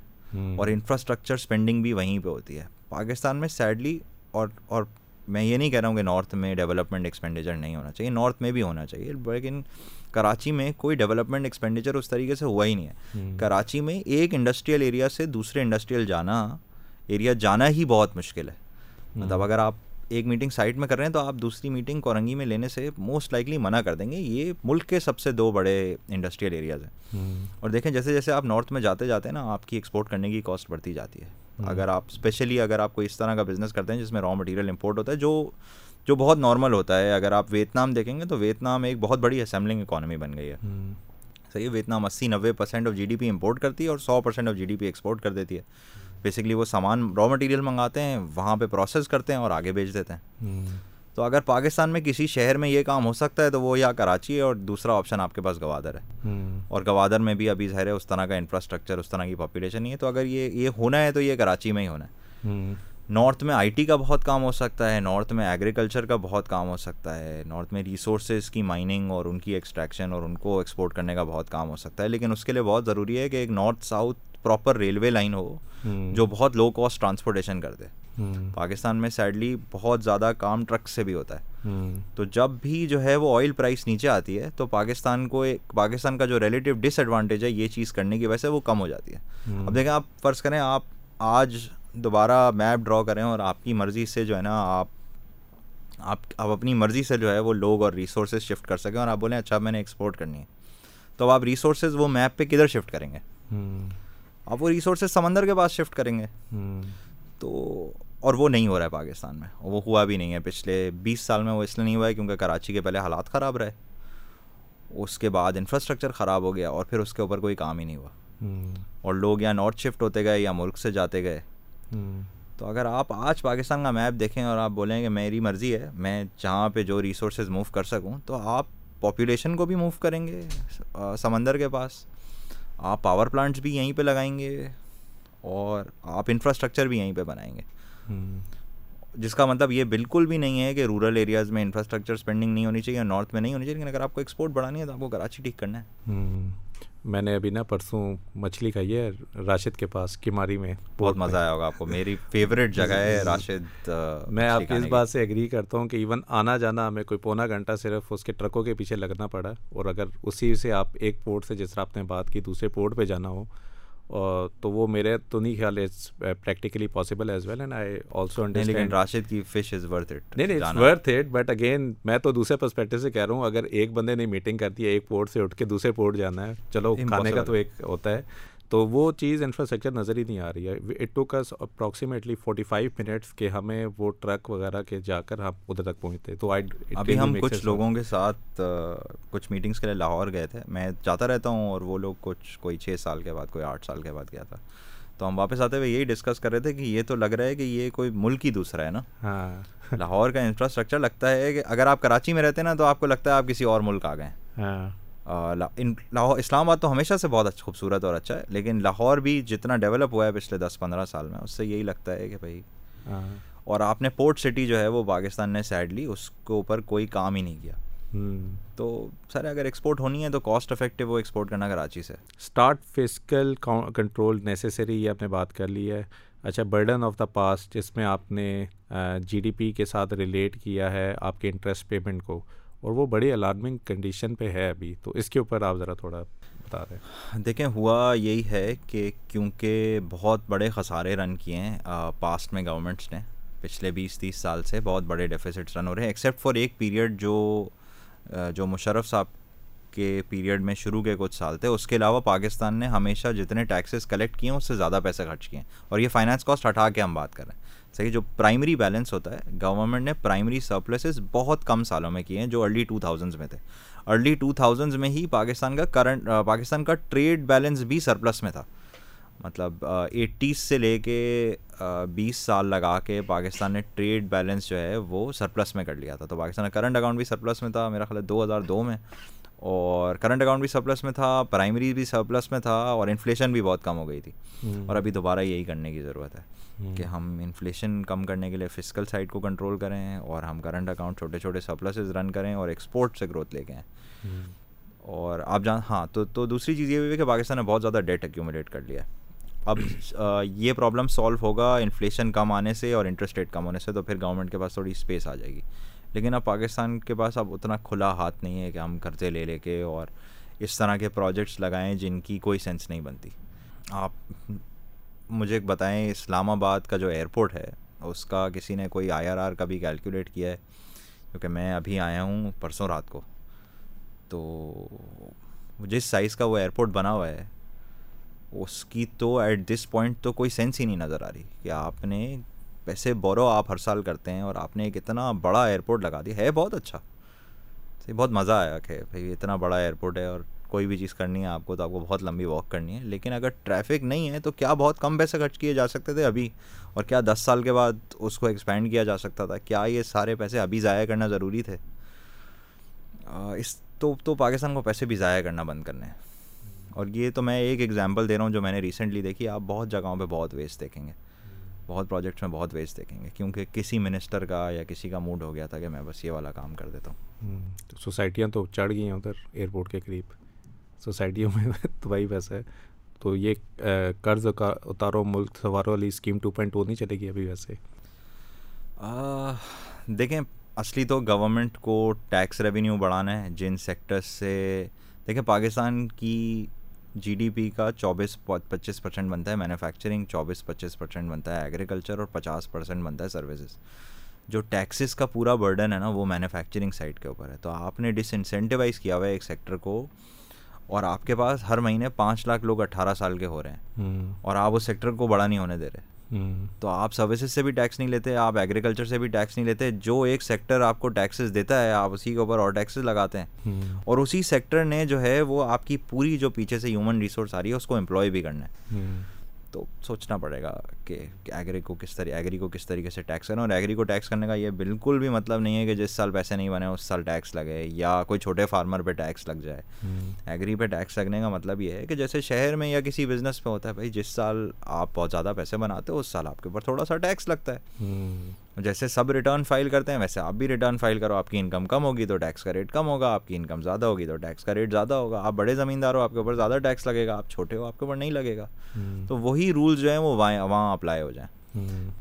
اور انفراسٹرکچر اسپینڈنگ بھی وہیں پہ ہوتی ہے۔ پاکستان میں سیڈلی اور اور میں یہ نہیں کہہ رہا ہوں کہ نارتھ میں ڈیولپمنٹ ایکسپینڈیچر نہیں ہونا چاہیے نارتھ میں بھی ہونا چاہیے لیکن کراچی میں کوئی ڈیولپمنٹ ایکسپینڈیچر اس طریقے سے ہوا ہی نہیں ہے۔ کراچی میں ایک انڈسٹریل ایریا سے دوسرے انڈسٹریل جانا ایریا جانا ہی بہت مشکل ہے۔ مطلب اگر آپ ایک میٹنگ سائٹ میں کر رہے ہیں تو آپ دوسری میٹنگ کورنگی میں لینے سے موسٹ لائکلی منع کر دیں گے۔ یہ ملک کے سب سے دو بڑے انڈسٹریل ایریاز ہیں۔ اور دیکھیں جیسے جیسے آپ نارتھ میں جاتے جاتے ہیں نا آپ کی ایکسپورٹ کرنے کی کاسٹ بڑھتی جاتی ہے۔ اگر آپ اسپیشلی اگر آپ کو اس طرح کا بزنس کرتے ہیں جس میں را مٹیریل امپورٹ ہوتا ہے جو جو بہت نارمل ہوتا ہے اگر آپ ویتنام دیکھیں گے تو ویتنام ایک بہت بڑی اسمبلنگ اکانومی بن گئی ہے۔ صحیح ہے ویتنام اسی نوے percent of G D P import کرتی ہے اور سو percent of G D P export کر دیتی ہے۔ بیسکلی وہ سامان را مٹیریل منگاتے ہیں وہاں پہ پروسیس کرتے ہیں اور آگے بیچ دیتے ہیں۔ تو اگر پاکستان میں کسی شہر میں یہ کام ہو سکتا ہے تو وہ یا کراچی ہے اور دوسرا آپشن آپ کے پاس گوادر ہے۔ اور گوادر میں بھی ابھی ظاہر ہے اس طرح کا انفراسٹرکچر اس طرح کی پاپولیشن نہیں ہے۔ تو اگر یہ یہ ہونا ہے تو یہ کراچی میں ہی ہونا ہے۔ نارتھ میں آئی ٹی کا بہت کام ہو سکتا ہے نارتھ میں ایگریکلچر کا بہت کام ہو سکتا ہے نارتھ میں ریسورسز کی مائننگ اور ان کی ایکسٹریکشن اور ان کو ایکسپورٹ کرنے کا بہت کام ہو سکتا ہے لیکن اس کے لیے بہت ضروری ہے کہ ایک north south proper railway line ہو جو بہت لو کاسٹ ٹرانسپورٹیشن کر دے۔ پاکستان میں سیڈلی بہت زیادہ کام ٹرک سے بھی ہوتا ہے۔ تو جب بھی جو ہے وہ آئل پرائس نیچے آتی ہے تو پاکستان کو پاکستان کا جو ریلیٹیو ڈس ایڈوانٹیج ہے یہ چیز کرنے کی وجہ سے وہ کم ہو جاتی ہے۔ اب دیکھیں آپ فرض کریں آپ آج دوبارہ میپ ڈرا کریں اور آپ کی مرضی سے جو ہے نا آپ آپ آپ اپنی مرضی سے جو ہے وہ لوگ اور ریسورسز شفٹ کر سکیں اور آپ بولیں اچھا میں نے ایکسپورٹ کرنی ہے۔ تو آپ ریسورسز وہ میپ پہ کدھر شفٹ کریں گے؟ آپ وہ ریسورسز سمندر کے پاس شفٹ کریں گے۔ تو اور وہ نہیں ہو رہا ہے پاکستان میں۔ وہ ہوا بھی نہیں ہے۔ پچھلے بیس سال میں وہ اس لیے نہیں ہوا ہے کیونکہ کراچی کے پہلے حالات خراب رہے۔ اس کے بعد انفراسٹرکچر خراب ہو گیا اور پھر اس کے اوپر کوئی کام ہی نہیں ہوا۔ اور لوگ یا نارتھ شفٹ ہوتے گئے یا ملک سے جاتے گئے۔ تو اگر آپ آج پاکستان کا میپ دیکھیں اور آپ بولیں کہ میری مرضی ہے میں جہاں پہ جو ریسورسز موو کر سکوں تو آپ پاپولیشن کو بھی موو کریں گے سمندر کے پاس۔ آپ پاور پلانٹس بھی یہیں پہ لگائیں گے اور آپ انفراسٹرکچر بھی یہیں پہ بنائیں گے۔ جس کا مطلب یہ بالکل بھی نہیں ہے کہ رورل ایریاز میں انفراسٹرکچر اسپینڈنگ نہیں ہونی چاہیے نارتھ میں نہیں ہونی چاہیے لیکن اگر آپ کو ایکسپورٹ بڑھانی ہے تو آپ کو کراچی ٹھیک کرنا ہے۔ میں نے ابھی نا پرسوں مچھلی کھائی ہے راشد کے پاس کماری میں بہت مزہ آیا ہوگا آپ کو۔ میری فیوریٹ جگہ ہے [laughs] راشد میں آپ کی اس بات سے ایگری کرتا ہوں کہ ایون آنا جانا ہمیں کوئی پونا گھنٹہ صرف اس کے ٹرکوں کے پیچھے لگنا پڑا اور اگر اسی سے آپ ایک پورٹ سے جس طرح آپ نے بات کی دوسرے پورٹ پہ جانا ہو تو وہ میرے تو نہیں خیال it's practically possible as well and I also understand Rashid کی فش از ورتھ اٹ نہیں نہیں ورتھ اٹ بٹ اگین میں تو دوسرے پرسپیکٹو سے کہہ رہا ہوں اگر ایک بندے نے میٹنگ کرتی ہے ایک پورٹ سے اٹھ کے دوسرے پورٹ جانا ہے چلو کھانے کا تو ایک ہوتا ہے۔ تو وہ چیز انفراسٹرکچر نظر ہی نہیں آ رہی ہے۔ It took us approximately forty five minutes کہ ہمیں وہ ٹرک وغیرہ کے جا کر ہم ادھر تک پہنچتے۔ تو ابھی ہم کچھ لوگوں کے ساتھ کچھ میٹنگس کے لیے لاہور گئے تھے۔ میں جاتا رہتا ہوں اور وہ لوگ کچھ کوئی چھ سال کے بعد کوئی آٹھ سال کے بعد گیا تھا۔ تو ہم واپس آتے ہوئے یہی ڈسکس کر رہے تھے کہ یہ تو لگ رہا ہے کہ یہ کوئی ملک ہی دوسرا ہے نا۔ ہاں۔ لاہور کا انفراسٹرکچر لگتا ہے کہ اگر آپ کراچی میں رہتے ہیں نا تو آپ کو لگتا ہے آپ کسی اور ملک آ گئے۔ ہاں لاہور اسلام آباد تو ہمیشہ سے بہت اچھا خوبصورت اور اچھا ہے لیکن لاہور بھی جتنا ڈیولپ ہوا ہے پچھلے دس پندرہ سال میں اس سے یہی لگتا ہے کہ بھائی اور آپ نے پورٹ سٹی جو ہے وہ پاکستان نے سیڈلی اس کے اوپر کوئی کام ہی نہیں کیا۔ تو سر اگر ایکسپورٹ ہونی ہے تو کاسٹ افیکٹو وہ ایکسپورٹ کرنا کراچی سے۔ اسٹارٹ فزیکل کنٹرول نیسیسری یہ آپ نے بات کر لی ہے۔ اچھا برڈن آف دا پاسٹ جس میں آپ نے جی ڈی پی کے ساتھ ریلیٹ کیا ہے آپ کے انٹرسٹ پیمنٹ کو۔ اور وہ بڑی الارمنگ کنڈیشن پہ ہے ابھی۔ تو اس کے اوپر آپ ذرا تھوڑا بتا رہے دیکھیں، ہوا یہی ہے کہ کیونکہ بہت بڑے خسارے رن کیے ہیں پاسٹ میں گورنمنٹس نے، پچھلے بیس تیس سال سے بہت بڑے ڈیفیسٹس رن ہو رہے ہیں ایکسیپٹ فار ایک پیریڈ جو جو مشرف صاحب کے پیریڈ میں شروع کے کچھ سال تھے۔ اس کے علاوہ پاکستان نے ہمیشہ جتنے ٹیکسز کلیکٹ کیے ہیں، اس سے زیادہ پیسے خرچ کیے ہیں۔ اور یہ فائنانس کاسٹ ہٹا کے ہم بات کر رہے ہیں۔ صحیح جو پرائمری بیلنس ہوتا ہے گورنمنٹ نے پرائمری سرپلسز بہت کم سالوں میں کیے ہیں جو ارلی ٹو تھاؤزنڈز میں تھے۔ ارلی ٹو تھاؤزنڈز میں ہی پاکستان کا کرنٹ پاکستان کا ٹریڈ بیلنس بھی سرپلس میں تھا۔ مطلب ایٹیز سے لے کے بیس سال لگا کے پاکستان نے ٹریڈ بیلنس جو ہے وہ سرپلس میں کر لیا تھا۔ تو پاکستان کا کرنٹ اکاؤنٹ بھی سرپلس میں تھا میرا خیال ہے دو ہزار دو میں۔ اور کرنٹ اکاؤنٹ بھی سرپلس میں تھا پرائمری بھی سرپلس میں تھا اور انفلیشن بھی بہت کم ہو گئی تھی۔ اور ابھی دوبارہ یہی کرنے کی ضرورت ہے۔ کہ ہم انفلیشن کم کرنے کے لیے فزیکل سائڈ کو کنٹرول کریں اور ہم کرنٹ اکاؤنٹ چھوٹے چھوٹے سرپلسز رن کریں اور ایکسپورٹ سے گروتھ لے کے آئیں۔ اور آپ جان ہاں تو تو دوسری چیز یہ بھی ہے کہ پاکستان نے بہت زیادہ ڈیٹ ایکومولیٹ کر لیا ہے۔ اب یہ پرابلم سالو ہوگا انفلیشن کم آنے سے اور انٹرسٹ ریٹ کم ہونے سے تو پھر گورنمنٹ کے پاس تھوڑی اسپیس آ جائے گی۔ لیکن اب پاکستان کے پاس اب اتنا کھلا ہاتھ نہیں ہے کہ ہم قرضے لے لے کے اور اس طرح کے پروجیکٹس لگائیں جن کی کوئی سینس نہیں بنتی۔ آپ مجھے بتائیں، اسلام آباد کا جو ایئرپورٹ ہے، اس کا کسی نے کوئی آئی آر آر کا بھی کیلکولیٹ کیا ہے؟ کیونکہ میں ابھی آیا ہوں پرسوں رات کو۔ تو جس سائز کا وہ ایئرپورٹ بنا ہوا ہے، اس کی تو ایٹ دس پوائنٹ تو کوئی سینس ہی نہیں نظر آ رہی کہ آپ نے پیسے بورو آپ ہر سال کرتے ہیں اور آپ نے ایک اتنا بڑا ایئرپورٹ لگا دیا۔ ہے بہت اچھا۔ بہت مزہ آیا کہ بھائی اتنا بڑا ایئرپورٹ ہے اور کوئی بھی چیز کرنی ہے، آپ کو تو آپ کو بہت لمبی واک کرنی ہے۔ لیکن اگر ٹریفک نہیں ہے تو کیا بہت کم پیسے خرچ کیے جا سکتے تھے ابھی؟ اور کیا دس سال کے بعد اس کو ایکسپینڈ کیا جا سکتا تھا؟ کیا یہ سارے پیسے ابھی ضائع کرنا ضروری تھے؟ اس تو تو پاکستان کو پیسے بھی ضائع کرنا بند کرنے ہیں۔ اور یہ تو میں ایک ایگزامپل دے رہا ہوں جو میں نے ریسنٹلی دیکھی۔ آپ بہت جگہوں پہ بہت ویسٹ دیکھیں گے۔ بہت پروجیکٹس میں بہت ویسٹ دیکھیں گے۔ کیونکہ کسی منسٹر کا یا کسی کا موڈ ہو گیا تھا کہ میں بس یہ والا کام کر دیتا ہوں۔ سوسائٹیاں تو چڑھ گئی ہیں ادھر ایئرپورٹ کے قریب۔ سوسائٹیوں میں [laughs] تو وہی پیسہ ہے۔ تو یہ قرض اتارو ملک سوارو والی اسکیم ٹو پوائنٹ ٹو نہیں چلے گی ابھی ویسے۔ دیکھیں، اصلی تو گورنمنٹ کو ٹیکس ریونیو بڑھانا ہے جن سیکٹرس سے۔ دیکھیں، پاکستان کی جی ڈی پی کا چوبیس، پچیس پرسینٹ بنتا ہے مینوفیکچرنگ چوبیس، پچیس پرسینٹ بنتا ہے ایگریکلچر اور پچاس پرسینٹ بنتا ہے سروسز جو ٹیکسز کا پورا برڈن ہے نا، وہ مینوفیکچرنگ سائڈ کے اوپر ہے۔ تو آپ نے ڈس انسینٹیوائز کیا ہوا ہے ایک سیکٹر کو۔ اور آپ کے پاس ہر مہینے پانچ لاکھ لوگ اٹھارہ سال کے ہو رہے ہیں۔ اور آپ اس سیکٹر کو بڑا نہیں ہونے دے رہے۔ تو آپ سروسز سے بھی ٹیکس نہیں لیتے آپ ایگریکلچر سے بھی ٹیکس نہیں لیتے۔ جو ایک سیکٹر آپ کو ٹیکسز دیتا ہے آپ اسی کے اوپر اور ٹیکسز لگاتے ہیں۔ اور اسی سیکٹر نے جو ہے وہ آپ کی پوری جو پیچھے سے ہیومن ریسورس آ رہی ہے اس کو امپلائی بھی کرنا ہے۔ تو سوچنا پڑے گا کہ ایگری کو کس طرح ایگری کو کس طریقے سے ٹیکس کرنا اور ایگری کو ٹیکس کرنے کا یہ بالکل بھی مطلب نہیں ہے کہ جس سال پیسے نہیں بنے اس سال ٹیکس لگے یا کوئی چھوٹے فارمر پہ ٹیکس لگ جائے۔ ایگری پہ ٹیکس لگنے کا مطلب یہ ہے کہ جیسے شہر میں یا کسی بزنس پہ ہوتا ہے بھائی جس سال آپ بہت زیادہ پیسے بناتے ہو اس سال آپ کے اوپر تھوڑا سا ٹیکس لگتا ہے۔ جیسے سب ریٹرن فائل کرتے ہیں ویسے آپ بھی ریٹرن فائل کرو آپ کی انکم کم ہوگی تو ٹیکس کا ریٹ کم ہوگا آپ کی انکم زیادہ ہوگی تو ٹیکس کا ریٹ زیادہ ہوگا۔ آپ بڑے زمیندار ہو آپ کے اوپر زیادہ ٹیکس لگے گا آپ چھوٹے ہو آپ کے اوپر نہیں لگے گا۔ تو وہی رولس جو ہیں وہ وہاں اپلائی ہو جائیں۔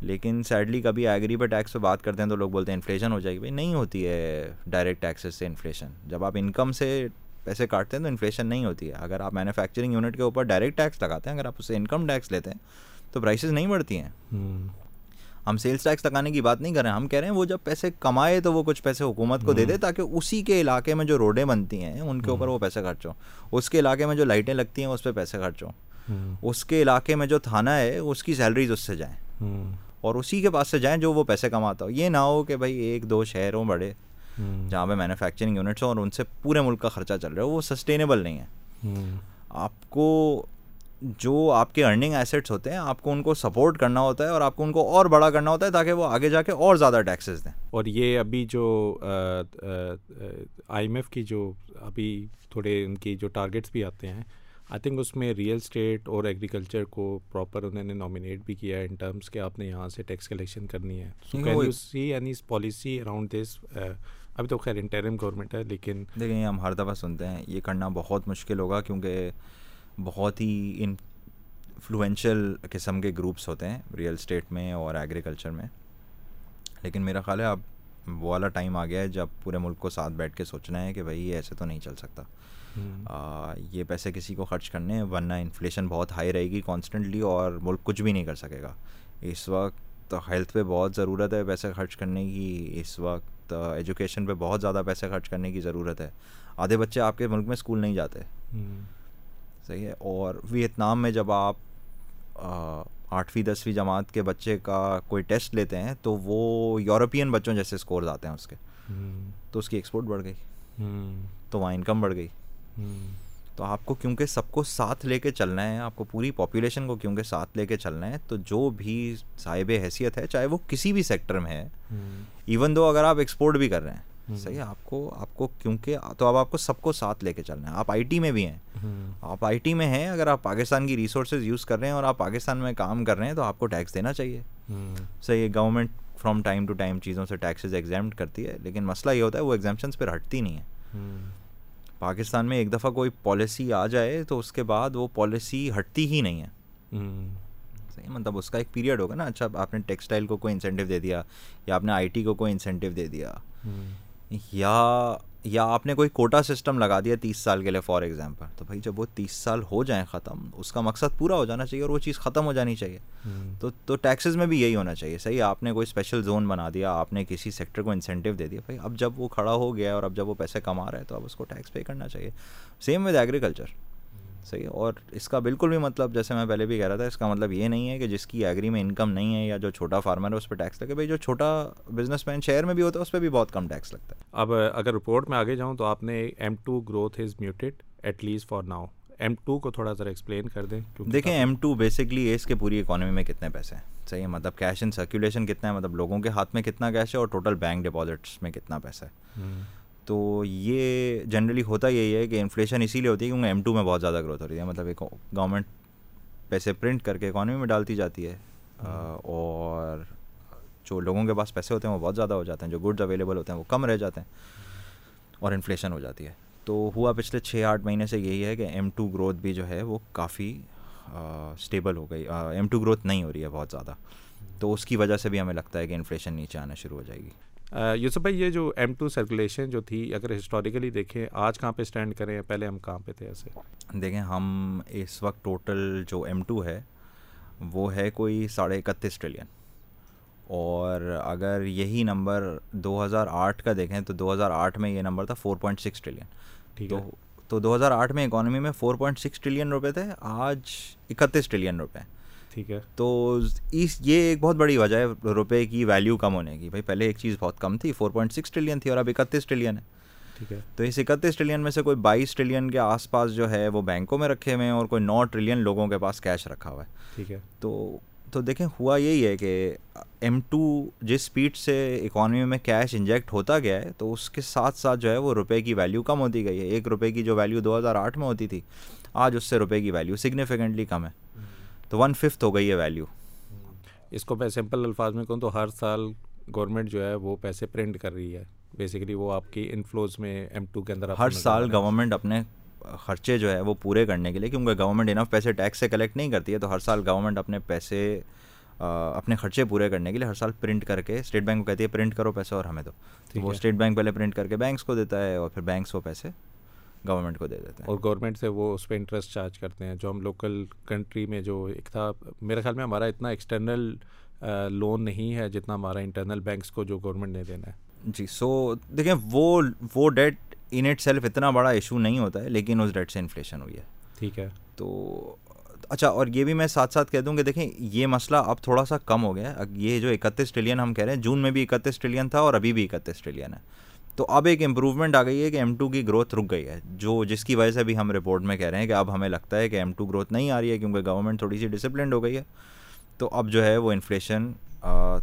لیکن سیڈلی کبھی ایگری پہ ٹیکس پہ بات کرتے ہیں تو لوگ بولتے ہیں انفلیشن ہو جائے گی۔ بھائی نہیں ہوتی ہے ڈائریکٹ ٹیکسز سے انفلیشن جب آپ انکم سے پیسے کاٹتے ہیں تو انفلیشن نہیں ہوتی ہے۔ اگر آپ مینوفیکچرنگ یونٹ کے اوپر ڈائریکٹ ٹیکس لگاتے ہیں اگر آپ اسے انکم ٹیکس لیتے ہیں تو پرائسز نہیں بڑھتی ہیں۔ ہم سیلس ٹیکس لگانے کی بات نہیں کر رہے ہیں ہم کہہ رہے ہیں وہ جب پیسے کمائے تو وہ کچھ پیسے حکومت کو دے دے تاکہ اسی کے علاقے میں جو روڈیں بنتی ہیں ان کے اوپر وہ پیسے خرچ ہوں۔ اس کے علاقے میں جو لائٹیں لگتی ہیں اس پہ پیسے خرچ ہوں۔ اس کے علاقے میں جو تھانہ ہے اس کی سیلریز اس سے جائیں۔ اور اسی کے پاس سے جائیں جو وہ پیسے کماتا ہو۔ یہ نہ ہو کہ بھائی ایک دو شہر ہوں۔ بڑے جہاں پہ مینوفیکچرنگ یونٹس ہوں اور ان سے پورے ملک کا خرچہ چل رہا ہے وہ سسٹینیبل نہیں ہے۔ آپ کو جو آپ کے ارننگ ایسیٹس ہوتے ہیں آپ کو ان کو سپورٹ کرنا ہوتا ہے اور آپ کو ان کو اور بڑا کرنا ہوتا ہے تاکہ وہ آگے جا کے اور زیادہ ٹیکسز دیں۔ اور یہ ابھی جو آئی ایم ایف کی جو ابھی تھوڑے ان کی جو ٹارگیٹس بھی آتے ہیں آئی تھنک اس میں ریئل اسٹیٹ اور ایگریکلچر کو پراپر انہوں نے نامینیٹ بھی کیا ہے ان ٹرمس کہ آپ نے یہاں سے ٹیکس کلیکشن کرنی ہے۔ So can you see any policy around this ابھی تو خیر انٹرم گورنمنٹ ہے لیکن دیکھیں ہم ہر دفعہ سنتے ہیں یہ کرنا بہت مشکل ہوگا کیونکہ بہت ہی انفلوئنشل قسم کے گروپس ہوتے ہیں ریئل اسٹیٹ میں اور ایگریکلچر میں۔ لیکن میرا خیال ہے اب وہ والا ٹائم آ گیا ہے جب پورے ملک کو ساتھ بیٹھ کے سوچنا ہے کہ بھائی یہ ایسے تو نہیں چل سکتا۔ یہ پیسے کسی کو خرچ کرنے ورنہ انفلیشن بہت ہائی رہے گی کانسٹنٹلی اور ملک کچھ بھی نہیں کر سکے گا۔ اس وقت ہیلتھ پہ بہت ضرورت ہے پیسے خرچ کرنے کی اس وقت ایجوکیشن پہ بہت زیادہ پیسے خرچ کرنے کی ضرورت ہے۔ آدھے بچے آپ کے ملک میں اسکول نہیں جاتے۔ صحیح ہے۔ اور ویتنام میں جب آپ آٹھویں دسویں جماعت کے بچے کا کوئی ٹیسٹ لیتے ہیں تو وہ یورپین بچوں جیسے اسکورز آتے ہیں اس کے۔ تو اس کی ایکسپورٹ بڑھ گئی۔ تو وہاں انکم بڑھ گئی۔ تو آپ کو کیونکہ سب کو ساتھ لے کے چلنا ہے آپ کو پوری پاپولیشن کو کیونکہ ساتھ لے کے چلنا ہے تو جو بھی صاحب حیثیت ہے چاہے وہ کسی بھی سیکٹر میں ہے ایون دو اگر آپ ایکسپورٹ بھی کر رہے ہیں صحیح ہے آپ کو آپ کو کیونکہ تو اب آپ کو سب کو ساتھ لے کے چلنا ہے۔ آپ آئی ٹی میں بھی ہیں۔ آپ آئی ٹی میں ہیں اگر آپ پاکستان کی ریسورسز یوز کر رہے ہیں اور آپ پاکستان میں کام کر رہے ہیں تو آپ کو ٹیکس دینا چاہیے۔ صحیح ہے government from time to time چیزوں سے ٹیکسز ایگزامٹ کرتی ہے لیکن مسئلہ یہ ہوتا ہے وہ ایگزامشنس پھر ہٹتی نہیں ہے پاکستان میں ایک دفعہ کوئی پالیسی آ جائے تو اس کے بعد وہ پالیسی ہٹتی ہی نہیں ہے۔ صحیح مطلب اس کا ایک پیریڈ ہوگا نا۔ اچھا آپ نے ٹیکسٹائل کو کوئی انسینٹیو دے دیا یا آپ نے آئی ٹی کو کوئی انسینٹیو دے دیا۔ یا یا آپ نے کوئی کوٹا سسٹم لگا دیا تیس سال کے لیے فار ایگزامپل تو بھائی جب وہ تیس سال ہو جائیں ختم اس کا مقصد پورا ہو جانا چاہیے اور وہ چیز ختم ہو جانی چاہیے۔ تو تو ٹیکسز میں بھی یہی ہونا چاہیے۔ صحیح آپ نے کوئی اسپیشل زون بنا دیا آپ نے کسی سیکٹر کو انسینٹیو دے دیا۔ بھائی اب جب وہ کھڑا ہو گیا اور اب جب وہ پیسے کما رہا ہے تو اب اس کو ٹیکس پے کرنا چاہیے۔ سیم ود ایگریکلچر صحیح اور اس کا بالکل بھی مطلب جیسے میں پہلے بھی کہہ رہا تھا اس کا مطلب یہ نہیں ہے کہ جس کی ایگری میں انکم نہیں ہے یا جو چھوٹا فارمر ہے اس پہ ٹیکس لگے۔ بھائی جو چھوٹا بزنس مین شہر میں بھی ہوتا ہے اس پہ بھی بہت کم ٹیکس لگتا ہے۔ اب اگر رپورٹ میں آگے جاؤں تو آپ نے M two growth is muted at least for now M two کو تھوڑا ذرا ایکسپلین کر دیں دیکھیں ایم ٹو بیسکلی اس کے پوری اکانومی میں کتنے پیسے ہیں۔ صحیح ہے مطلب کیش ان سرکولیشن کتنا ہے مطلب لوگوں کے ہاتھ میں کتنا کیش ہے اور ٹوٹل بینک ڈپازٹس میں کتنا پیسہ ہے۔ تو یہ جنرلی ہوتا یہی ہے کہ انفلیشن اسی لیے ہوتی ہے کیونکہ ایم ٹو میں بہت زیادہ گروتھ ہو رہی ہے۔ مطلب ایک گورنمنٹ پیسے پرنٹ کر کے اکانومی میں ڈالتی جاتی ہے۔ اور جو لوگوں کے پاس پیسے ہوتے ہیں وہ بہت زیادہ ہو جاتے ہیں۔ جو گڈز اویلیبل ہوتے ہیں وہ کم رہ جاتے ہیں اور انفلیشن ہو جاتی ہے۔ تو ہوا پچھلے چھ آٹھ مہینے سے یہی ہے کہ ایم ٹو گروتھ بھی جو ہے وہ کافی اسٹیبل ہو گئی۔ ایم ٹو گروتھ نہیں ہو رہی ہے بہت زیادہ۔ تو اس کی وجہ سے بھی ہمیں لگتا ہے کہ انفلیشن نیچے آنا شروع ہو جائے گی۔ یوسف بھائی یہ جو ایم ٹو سرکولیشن جو تھی اگر ہسٹوریکلی دیکھیں آج کہاں پہ اسٹینڈ کریں؟ پہلے ہم کہاں پہ تھے ایسے؟ دیکھیں ہم اس وقت ٹوٹل جو ایم ٹو ہے وہ ہے کوئی ساڑھے اکتیس ٹریلین اور اگر یہی نمبر دو ہزار آٹھ کا دیکھیں تو دو ہزار آٹھ میں یہ نمبر تھا فور پوائنٹ سکس ٹریلین ٹھیک ہے۔ تو دو ہزار آٹھ میں اکانومی میں فور پوائنٹ سکس ٹریلین روپے تھے آج اکتیس ٹریلین روپے۔ ہیں ٹھیک ہے۔ تو اس یہ ایک بہت بڑی وجہ ہے روپے کی ویلیو کم ہونے کی۔ بھائی پہلے ایک چیز بہت کم تھی فور پوائنٹ سکس ٹریلین تھی اور اب اکتیس ٹریلین ہے۔ ٹھیک ہے۔ تو اس اکتیس ٹریلین میں سے کوئی بائیس ٹریلین کے آس پاس جو ہے وہ بینکوں میں رکھے ہوئے ہیں اور کوئی نو ٹریلین لوگوں کے پاس کیش رکھا ہوا ہے۔ ٹھیک ہے۔ تو تو دیکھیں ہوا یہی ہے کہ ایم ٹو جس اسپیڈ سے اکانومی میں کیش انجیکٹ ہوتا گیا ہے تو اس کے ساتھ ساتھ جو ہے وہ روپے کی ویلیو کم ہوتی گئی ہے۔ ایک روپے کی جو ویلیو دو ہزار آٹھ میں ہوتی تھی آج اس سے روپے کی ویلیو سگنیفیکنٹلی کم ہے۔ تو ون ففتھ ہو گئی ہے ویلیو اس کو میں سمپل الفاظ میں کہوں تو ہر سال گورنمنٹ جو ہے وہ پیسے پرنٹ کر رہی ہے. بیسیکلی وہ آپ کی انفلوز میں ایم ٹو کے اندر ہر سال گورنمنٹ اپنے خرچے جو ہے وہ پورے کرنے کے لیے کیونکہ گورنمنٹ انف پیسے ٹیکس سے کلیکٹ نہیں کرتی ہے تو ہر سال گورنمنٹ اپنے پیسے اپنے خرچے پورے کرنے کے لیے ہر سال پرنٹ کر کے اسٹیٹ بینک کو کہتی ہے پرنٹ کرو پیسے اور ہمیں دو. وہ اسٹیٹ بینک پہلے پرنٹ کر کے بینکس کو دیتا ہے اور پھر بینکس وہ پیسے گورنمنٹ کو دے دیتے ہیں۔ اور گورنمنٹ سے وہ اس پہ انٹرسٹ چارج کرتے ہیں جو ہم لوکل کنٹری میں جو ایک تھا میرے خیال میں ہمارا اتنا ایکسٹرنل لون نہیں ہے جتنا ہمارا انٹرنل بینکس کو جو گورنمنٹ نے دینا ہے۔ جی سو دیکھیں وہ وہ ڈیٹ ان ایٹ سیلف اتنا بڑا ایشو نہیں ہوتا ہے لیکن اس ڈیٹ سے انفلیشن ہوئی ہے۔ ٹھیک ہے۔ تو اچھا اور یہ بھی میں ساتھ ساتھ کہہ دوں کہ دیکھیں یہ مسئلہ اب تھوڑا سا کم ہو گیا ہے۔ یہ جو اکتیس ٹریلین ہم کہہ رہے ہیں جون میں بھی اکتیس ٹریلین تھا اور ابھی بھی اکتیس ٹریلین ہے۔ تو اب ایک امپروومنٹ آ گئی ہے کہ ایم ٹو کی گروتھ رک گئی ہے، جو جس کی وجہ سے بھی ہم رپورٹ میں کہہ رہے ہیں کہ اب ہمیں لگتا ہے کہ ایم ٹو گروتھ نہیں آ رہی ہے کیونکہ گورنمنٹ تھوڑی سی ڈسپلنڈ ہو گئی ہے۔ تو اب جو ہے وہ انفلیشن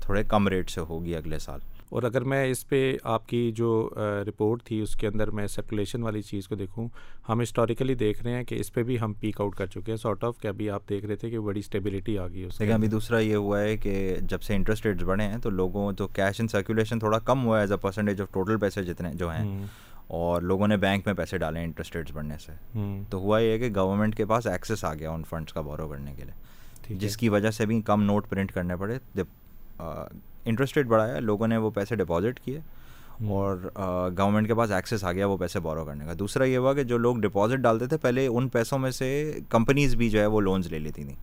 تھوڑے کم ریٹ سے ہوگی اگلے سال۔ اور اگر میں اس پہ آپ کی جو رپورٹ تھی اس کے اندر میں سرکولیشن والی چیز کو دیکھوں ہم ہسٹوریکلی دیکھ رہے ہیں کہ اس پہ بھی ہم پیک آؤٹ کر چکے ہیں سارٹ آف کہ ابھی آپ دیکھ رہے تھے کہ بڑی اسٹیبلٹی آ گئی ہے ابھی دوسرا یہ ہوا ہے کہ جب سے انٹرسٹ ریٹس بڑھے ہیں تو لوگوں تو کیش ان سرکولیشن تھوڑا کم ہوا ہے as a percentage of total پیسے جتنے جو ہیں اور لوگوں نے بینک میں پیسے ڈالے انٹرسٹ ریٹس بڑھنے سے۔ تو ہوا یہ کہ گورنمنٹ کے پاس ایکسیس آ گیا ان فنڈس کا بورو کرنے کے لیے۔ جس کی وجہ سے بھی کم نوٹ پرنٹ کرنے پڑے جب انٹرسٹ ریٹ بڑھایا لوگوں نے وہ پیسے ڈپازٹ کیے اور گورنمنٹ کے پاس ایکسیس آ گیا وہ پیسے بورو کرنے کا۔ دوسرا یہ ہوا کہ جو لوگ ڈپازٹ ڈالتے تھے پہلے ان پیسوں میں سے کمپنیز بھی جو ہے وہ لونز لے لیتی تھیں۔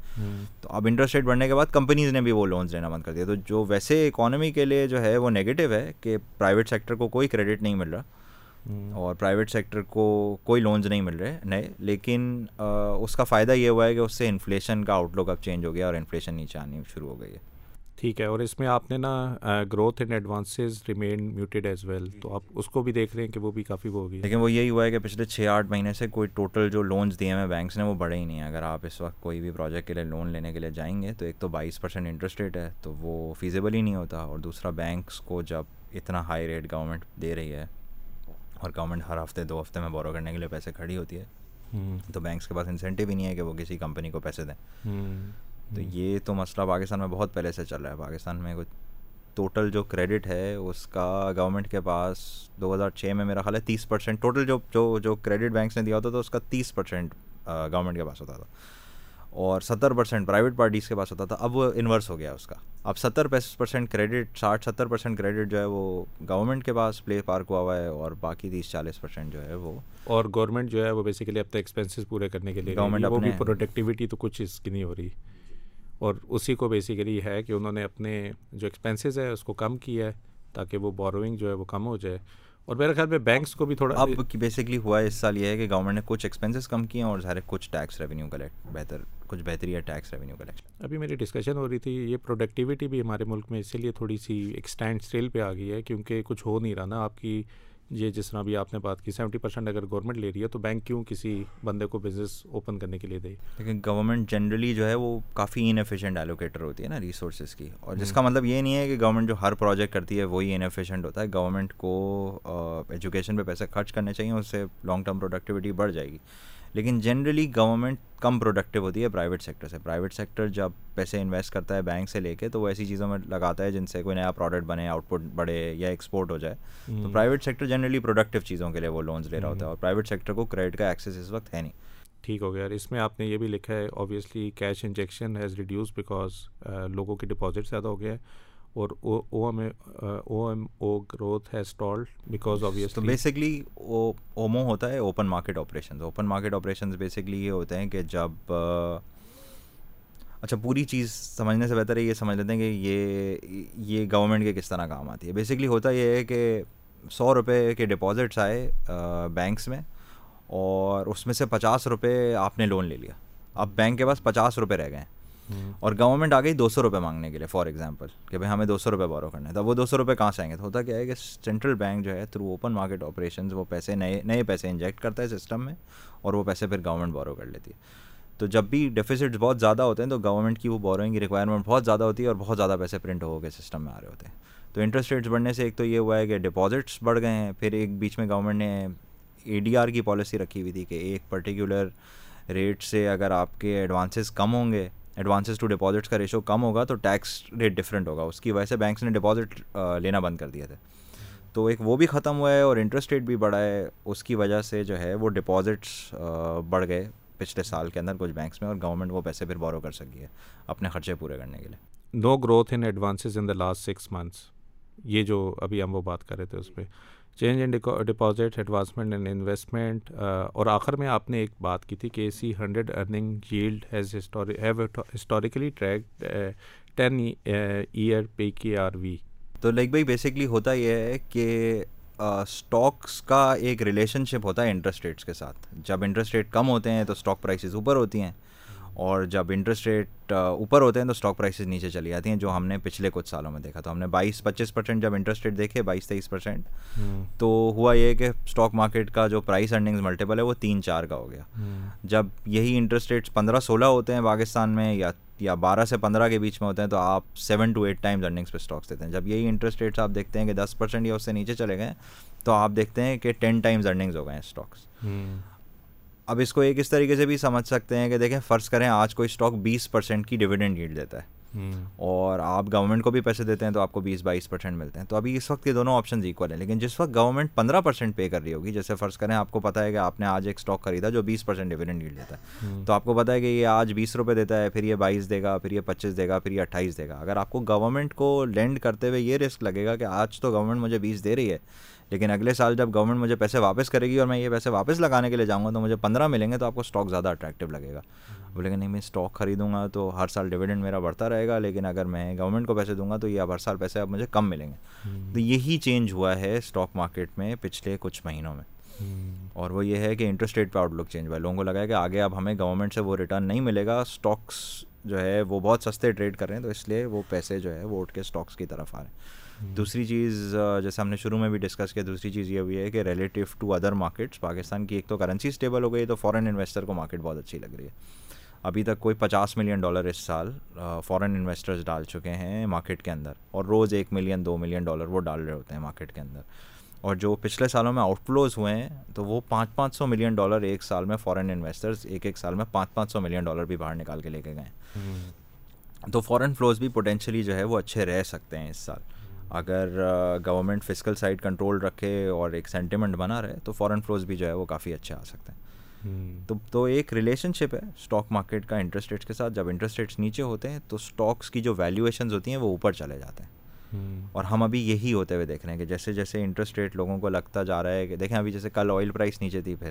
تو اب انٹرسٹ ریٹ بڑھنے کے بعد کمپنیز نے بھی وہ لونز لینا بند کر دیا۔ تو جو ویسے اکانومی کے لیے جو ہے وہ نگیٹو ہے کہ پرائیویٹ سیکٹر کو کوئی کریڈٹ نہیں مل رہا اور پرائیویٹ سیکٹر کو کوئی لونز نہیں مل رہے نئے لیکن اس کا فائدہ یہ ہوا ہے کہ اس سے انفلیشن کا آؤٹ لک اب چینج ہو گیا اور انفلیشن نیچے آنی شروع ہو گئی ہے۔ ٹھیک ہے اور اس میں آپ نے نا growth and advances remain muted as well تو آپ اس کو بھی دیکھ رہے ہیں کہ وہ بھی کافی وہ ہوگی۔ لیکن وہ یہی ہوا ہے کہ پچھلے چھ آٹھ مہینے سے کوئی ٹوٹل جو لونس دیے ہیں بینکس نے وہ بڑھے ہی نہیں ہیں۔ اگر آپ اس وقت کوئی بھی پروجیکٹ کے لیے لون لینے کے لیے جائیں گے تو ایک تو بائیس پرسینٹ انٹرسٹ ریٹ ہے تو وہ فیزیبل ہی نہیں ہوتا۔ اور دوسرا بینکس کو جب اتنا ہائی ریٹ گورنمنٹ دے رہی ہے اور گورنمنٹ ہر ہفتے دو ہفتے میں بورو کرنے کے لیے پیسے کھڑی ہوتی ہے تو بینکس کے پاس انسینٹیو ہی نہیں ہے کہ وہ کسی کمپنی کو پیسے دیں۔ تو یہ تو مسئلہ پاکستان میں بہت پہلے سے چل رہا ہے۔ پاکستان میں کچھ ٹوٹل جو کریڈٹ ہے اس کا گورنمنٹ کے پاس دو ہزار چھ میں میرا خیال ہے تیس پرسینٹ ٹوٹل جو جو جو کریڈٹ بینکس نے دیا ہوتا تھا اس کا تیس پرسینٹ گورنمنٹ کے پاس ہوتا تھا۔ اور ستر پرسینٹ پرائیویٹ پارٹیز کے پاس ہوتا تھا۔ اب وہ انورس ہو گیا اس کا۔ اب ستر پرسینٹ کریڈٹ ساٹھ ستر پرسینٹ کریڈٹ جو ہے وہ گورنمنٹ کے پاس پلے پارک ہوا ہوا ہے اور باقی تیس چالیس پرسینٹ جو ہے وہ اور گورنمنٹ جو ہے وہ بیسیکلی اپنے ایکسپینسز پورے کرنے کے لیے گورنمنٹ پروڈکٹیوٹی تو کچھ اس کی نہیں ہو رہی۔ اور اسی کو بیسیکلی ہے کہ انہوں نے اپنے جو ایکسپینسز ہے اس کو کم کیا ہے تاکہ وہ بوروئنگ جو ہے وہ کم ہو جائے۔ اور میرے خیال میں بینکس کو بھی تھوڑا اب بیسکلی ہوا ہے اس سال یہ ہے کہ گورنمنٹ نے کچھ ایکسپینسز کم کیے ہیں اور ظاہر کچھ ٹیکس ریونیو کلیکٹ بہتر کچھ بہتری ہے ٹیکس ریونیو کلیکٹ ابھی میری ڈسکشن ہو رہی تھی یہ پروڈکٹیوٹی بھی ہمارے ملک میں اسی لیے تھوڑی سی ایک اسٹینڈ پہ آ گئی ہے کیونکہ کچھ ہو نہیں رہا نا۔ آپ کی یہ جس طرح بھی آپ نے بات کی سیونٹی پرسینٹ اگر گورنمنٹ لے رہی ہے تو بینک کیوں کسی بندے کو بزنس اوپن کرنے کے لیے دے؟ لیکن گورنمنٹ جنرلی جو ہے وہ کافی انفیشینٹ ایلوکیٹر ہوتی ہے نا ریسورسز کی۔ اور جس کا مطلب یہ نہیں ہے کہ گورنمنٹ جو ہر پروجیکٹ کرتی ہے وہی انفیشینٹ ہوتا ہے۔ گورنمنٹ کو ایجوکیشن پہ پیسے خرچ کرنے چاہیے اس سے لانگ ٹرم پروڈکٹیوٹی بڑھ جائے گی۔ لیکن جنرلی گورنمنٹ کم پروڈکٹیو ہوتی ہے پرائیویٹ سیکٹر سے۔ پرائیویٹ سیکٹر جب پیسے انویسٹ کرتا ہے بینک سے لے کے تو وہ ایسی چیزوں میں لگاتا ہے جن سے کوئی نیا پروڈکٹ بنے آؤٹ پٹ بڑھے یا ایکسپورٹ ہو جائے۔ تو پرائیویٹ سیکٹر جنرلی پروڈکٹیو چیزوں کے لیے وہ لونز لے رہا ہوتا ہے اور پرائیویٹ سیکٹر کو کریڈٹ کا ایکسیس اس وقت ہے نہیں۔ ٹھیک ہو گیا۔ اس میں آپ نے یہ بھی لکھا ہے obviously cash injection has reduced because لوگوں کے ڈپازٹ زیادہ ہو گیا ہے۔ اور O M O M O growth ہے اسٹالڈ بیکاز آبویس تو بیسکلی اومو ہوتا ہے open market operation open market operations basically یہ ہوتے ہیں کہ جب اچھا پوری چیز سمجھنے سے بہتر ہے یہ سمجھ لیتے ہیں کہ یہ یہ گورنمنٹ کے کس طرح کام آتی ہے. بیسکلی ہوتا یہ ہے کہ سو روپے کے ڈپازٹس آئے بینکس میں اور اس میں سے پچاس روپے آپ نے لون لے لیا. اب بینک کے پاس پچاس روپے رہ گئے ہیں. اور گورنمنٹ آ گئی دو سو روپے مانگنے کے لیے فار ایگزامپل کہ بھائی ہمیں دو سو روپے بورو کرنا ہے تو وہ دو سو روپے کہاں سے آئیں گے؟ تو ہوتا کیا ہے کہ سینٹرل بینک جو ہے تھرو اوپن مارکیٹ آپریشن وہ پیسے نئے نئے پیسے انجیکٹ کرتا ہے سسٹم میں اور وہ پیسے پھر گورنمنٹ بورو کر لیتی ہے۔ تو جب بھی ڈیفیسٹس بہت زیادہ ہوتے ہیں تو گورنمنٹ کی وہ بوروئنگ کی ریکوائرمنٹ بہت زیادہ ہوتی ہے اور بہت زیادہ پیسے پرنٹ ہو کے سسٹم میں آ رہے ہوتے ہیں۔ تو انٹرسٹ ریٹس بڑھنے سے ایک تو یہ ہوا ہے کہ ڈپازٹس بڑھ گئے ہیں۔ پھر ایک بیچ میں گورنمنٹ نے اے ڈی آر کی پالیسی رکھی ہوئی تھی کہ ایک پرٹیکولر ریٹ سے اگر آپ کے ایڈوانسز کم ہوں گے ایڈوانسز ٹو ڈپازٹس کا ریشو کم ہوگا تو ٹیکس ریٹ ڈفرینٹ ہوگا۔ اس کی وجہ سے بینکس نے ڈپازٹ لینا بند کر دیا تھا۔ تو ایک وہ بھی ختم ہوا ہے اور انٹرسٹ ریٹ بھی بڑھا ہے۔ اس کی وجہ سے جو ہے وہ ڈپازٹس بڑھ گئے پچھلے سال کے اندر کچھ بینکس میں اور گورنمنٹ وہ پیسے پھر بورو کر سکی ہے اپنے خرچے پورے کرنے کے لیے۔ No growth in advances in the last six months یہ جو ابھی ہم وہ بات کر رہے تھے اس پہ۔ Change in deposit, advancement and investment اور آخر میں آپ نے ایک بات کی تھی کہ C hundred earning yield has have historically track ten year P K R V. تو لائک بھائی بیسکلی ہوتا یہ ہے کہ اسٹاکس کا ایک ریلیشن شپ ہوتا ہے انٹرسٹ ریٹس کے ساتھ۔ جب انٹرسٹ ریٹ کم ہوتے ہیں تو اسٹاک پرائسز اوپر ہوتی ہیں۔ اور جب انٹرسٹ ریٹ اوپر ہوتے ہیں تو اسٹاک پرائسز نیچے چلی جاتی ہیں جو ہم نے پچھلے کچھ سالوں میں دیکھا تو ہم نے بائیس پچیس پرسینٹ جب انٹرسٹ ریٹ دیکھے بائیس تیئیس پرسینٹ تو ہوا یہ کہ اسٹاک مارکیٹ کا جو پرائس ارننگز ملٹیپل ہے وہ تین چار کا ہو گیا۔ جب یہی انٹرسٹ ریٹس پندرہ سولہ ہوتے ہیں پاکستان میں یا یا بارہ سے پندرہ کے بیچ میں ہوتے ہیں تو آپ seven to eight times earnings پہ اسٹاکس دیتے ہیں۔ جب یہی انٹرسٹ ریٹس آپ دیکھتے ہیں کہ دس پرسینٹ یا اس سے نیچے چلے گئے تو آپ دیکھتے ہیں کہ ٹین ٹائمز ارننگز ہو گئے ہیں اسٹاکس اب اس کو ایک اس طریقے سے بھی سمجھ سکتے ہیں کہ دیکھیں فرض کریں آج کوئی اسٹاک بیس پرسینٹ کی ڈویڈنڈ ییلڈ دیتا ہے۔ اور آپ گورنمنٹ کو بھی پیسے دیتے ہیں تو آپ کو بیس بائیس پرسینٹ ملتے ہیں۔ تو ابھی اس وقت یہ دونوں آپشنز ایکول ہیں۔ لیکن جس وقت گورنمنٹ پندرہ پرسینٹ پے کر رہی ہوگی جیسے فرض کریں آپ کو پتا ہے کہ آپ نے آج ایک اسٹاک خریدا جو بیس پرسینٹ ڈویڈنڈ ییلڈ دیتا ہے۔ تو آپ کو پتا ہے کہ یہ آج بیس روپے دیتا ہے پھر یہ بائیس دے گا پھر یہ پچیس دے گا پھر یہ اٹھائیس دے گا۔ اگر آپ کو گورنمنٹ کو لینڈ کرتے ہوئے یہ رسک لگے گا کہ آج تو گورنمنٹ مجھے بیس دے رہی ہے لیکن اگلے سال جب گورنمنٹ مجھے پیسے واپس کرے گی اور میں یہ پیسے واپس لگانے کے لیے جاؤں گا تو مجھے پندرہ ملیں گے تو آپ کو اسٹاک زیادہ اٹریکٹیو لگے گا۔ بولے کہ نہیں میں اسٹاک خریدوں گا تو ہر سال ڈویڈنڈ میرا بڑھتا رہے گا لیکن اگر میں گورنمنٹ کو پیسے دوں گا تو یہ اب ہر سال پیسے اب مجھے کم ملیں گے۔ تو یہی چینج ہوا ہے اسٹاک مارکیٹ میں پچھلے کچھ مہینوں میں۔ اور وہ یہ ہے کہ انٹرسٹ ریٹ پہ آؤٹ لک چینج ہوا ہے۔ لوگوں کو لگا ہے کہ آگے اب ہمیں گورنمنٹ سے وہ ریٹرن نہیں ملے گا۔ اسٹاکس جو ہے وہ بہت سستے ٹریڈ کر رہے ہیں تو اس لیے وہ پیسے جو ہے وہ اٹھ کے اسٹاکس کی طرف آ رہے ہیں۔ دوسری چیز جیسے ہم نے شروع میں بھی ڈسکس کیا دوسری چیز یہ ہوئی ہے کہ relative to other markets Pakistan کی ایک تو کرنسی اسٹیبل ہو گئی تو فارن انویسٹر کو مارکیٹ بہت اچھی لگ رہی ہے۔ ابھی تک کوئی پچاس ملین ڈالر اس سال فارن انویسٹرز ڈال چکے ہیں مارکیٹ کے اندر اور روز ایک ملین دو ملین ڈالر وہ ڈال رہے ہوتے ہیں مارکیٹ کے اندر۔ اور جو پچھلے سالوں میں آؤٹ فلوز ہوئے ہیں تو وہ پانچ پانچ سو ملین ڈالر ایک سال میں فارن انویسٹرز ایک ایک سال میں پانچ پانچ سو ملین ڈالر بھی باہر نکال کے لے کے گئے تو فارن فلوز بھی پوٹینشلی جو ہے وہ اچھے رہ سکتے ہیں اس سال۔ اگر گورنمنٹ فزیکل سائڈ کنٹرول رکھے اور ایک سینٹیمنٹ بنا رہے تو فارن فلوز بھی جو ہے وہ کافی اچھے آ سکتے ہیں۔ تو تو ایک ریلیشن شپ ہے اسٹاک مارکیٹ کا انٹرسٹ ریٹس کے ساتھ۔ جب انٹرسٹ ریٹس نیچے ہوتے ہیں تو اسٹاکس کی جو ویلیویشنز ہوتی ہیں وہ اوپر چلے جاتے ہیں۔ اور ہم ابھی یہی ہوتے ہوئے دیکھ رہے ہیں کہ جیسے جیسے انٹرسٹ ریٹ لوگوں کو لگتا جا رہا ہے کہ دیکھیں ابھی جیسے کل آئل پرائس نیچے تھی پھر۔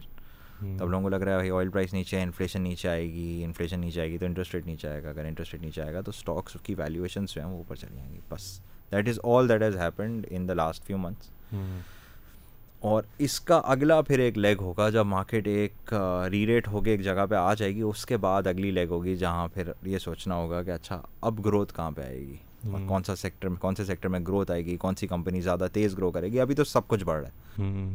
تب لوگوں کو لگ رہا ہے بھائی آئل پرائس نیچے ہے انفلیشن نیچے آئے گی انفلیشن نیچے آئے گی تو انٹرسٹ ریٹ نیچے آئے گا۔ اگر انٹرسٹ ریٹ نیچے آئے گا تو اسٹاکس کی ویلیویشنس جو ہیں وہ اوپر چلی جائیں گی۔ بس۔ That is all that has happened in the last few months اور اس کا اگلا پھر ایک لیگ ہوگا جب مارکیٹ ایک ری ریٹ ہو کے ایک جگہ پہ آ جائے گی اس کے بعد اگلی لیگ ہوگی جہاں پھر یہ سوچنا ہوگا کہ اچھا اب گروتھ کہاں پہ آئے گی؟ اور کون سا سیکٹر میں کون سے سیکٹر میں گروتھ آئے گی؟ کون سی کمپنی زیادہ تیز گرو کرے گی؟ ابھی تو سب کچھ بڑھ رہا ہے۔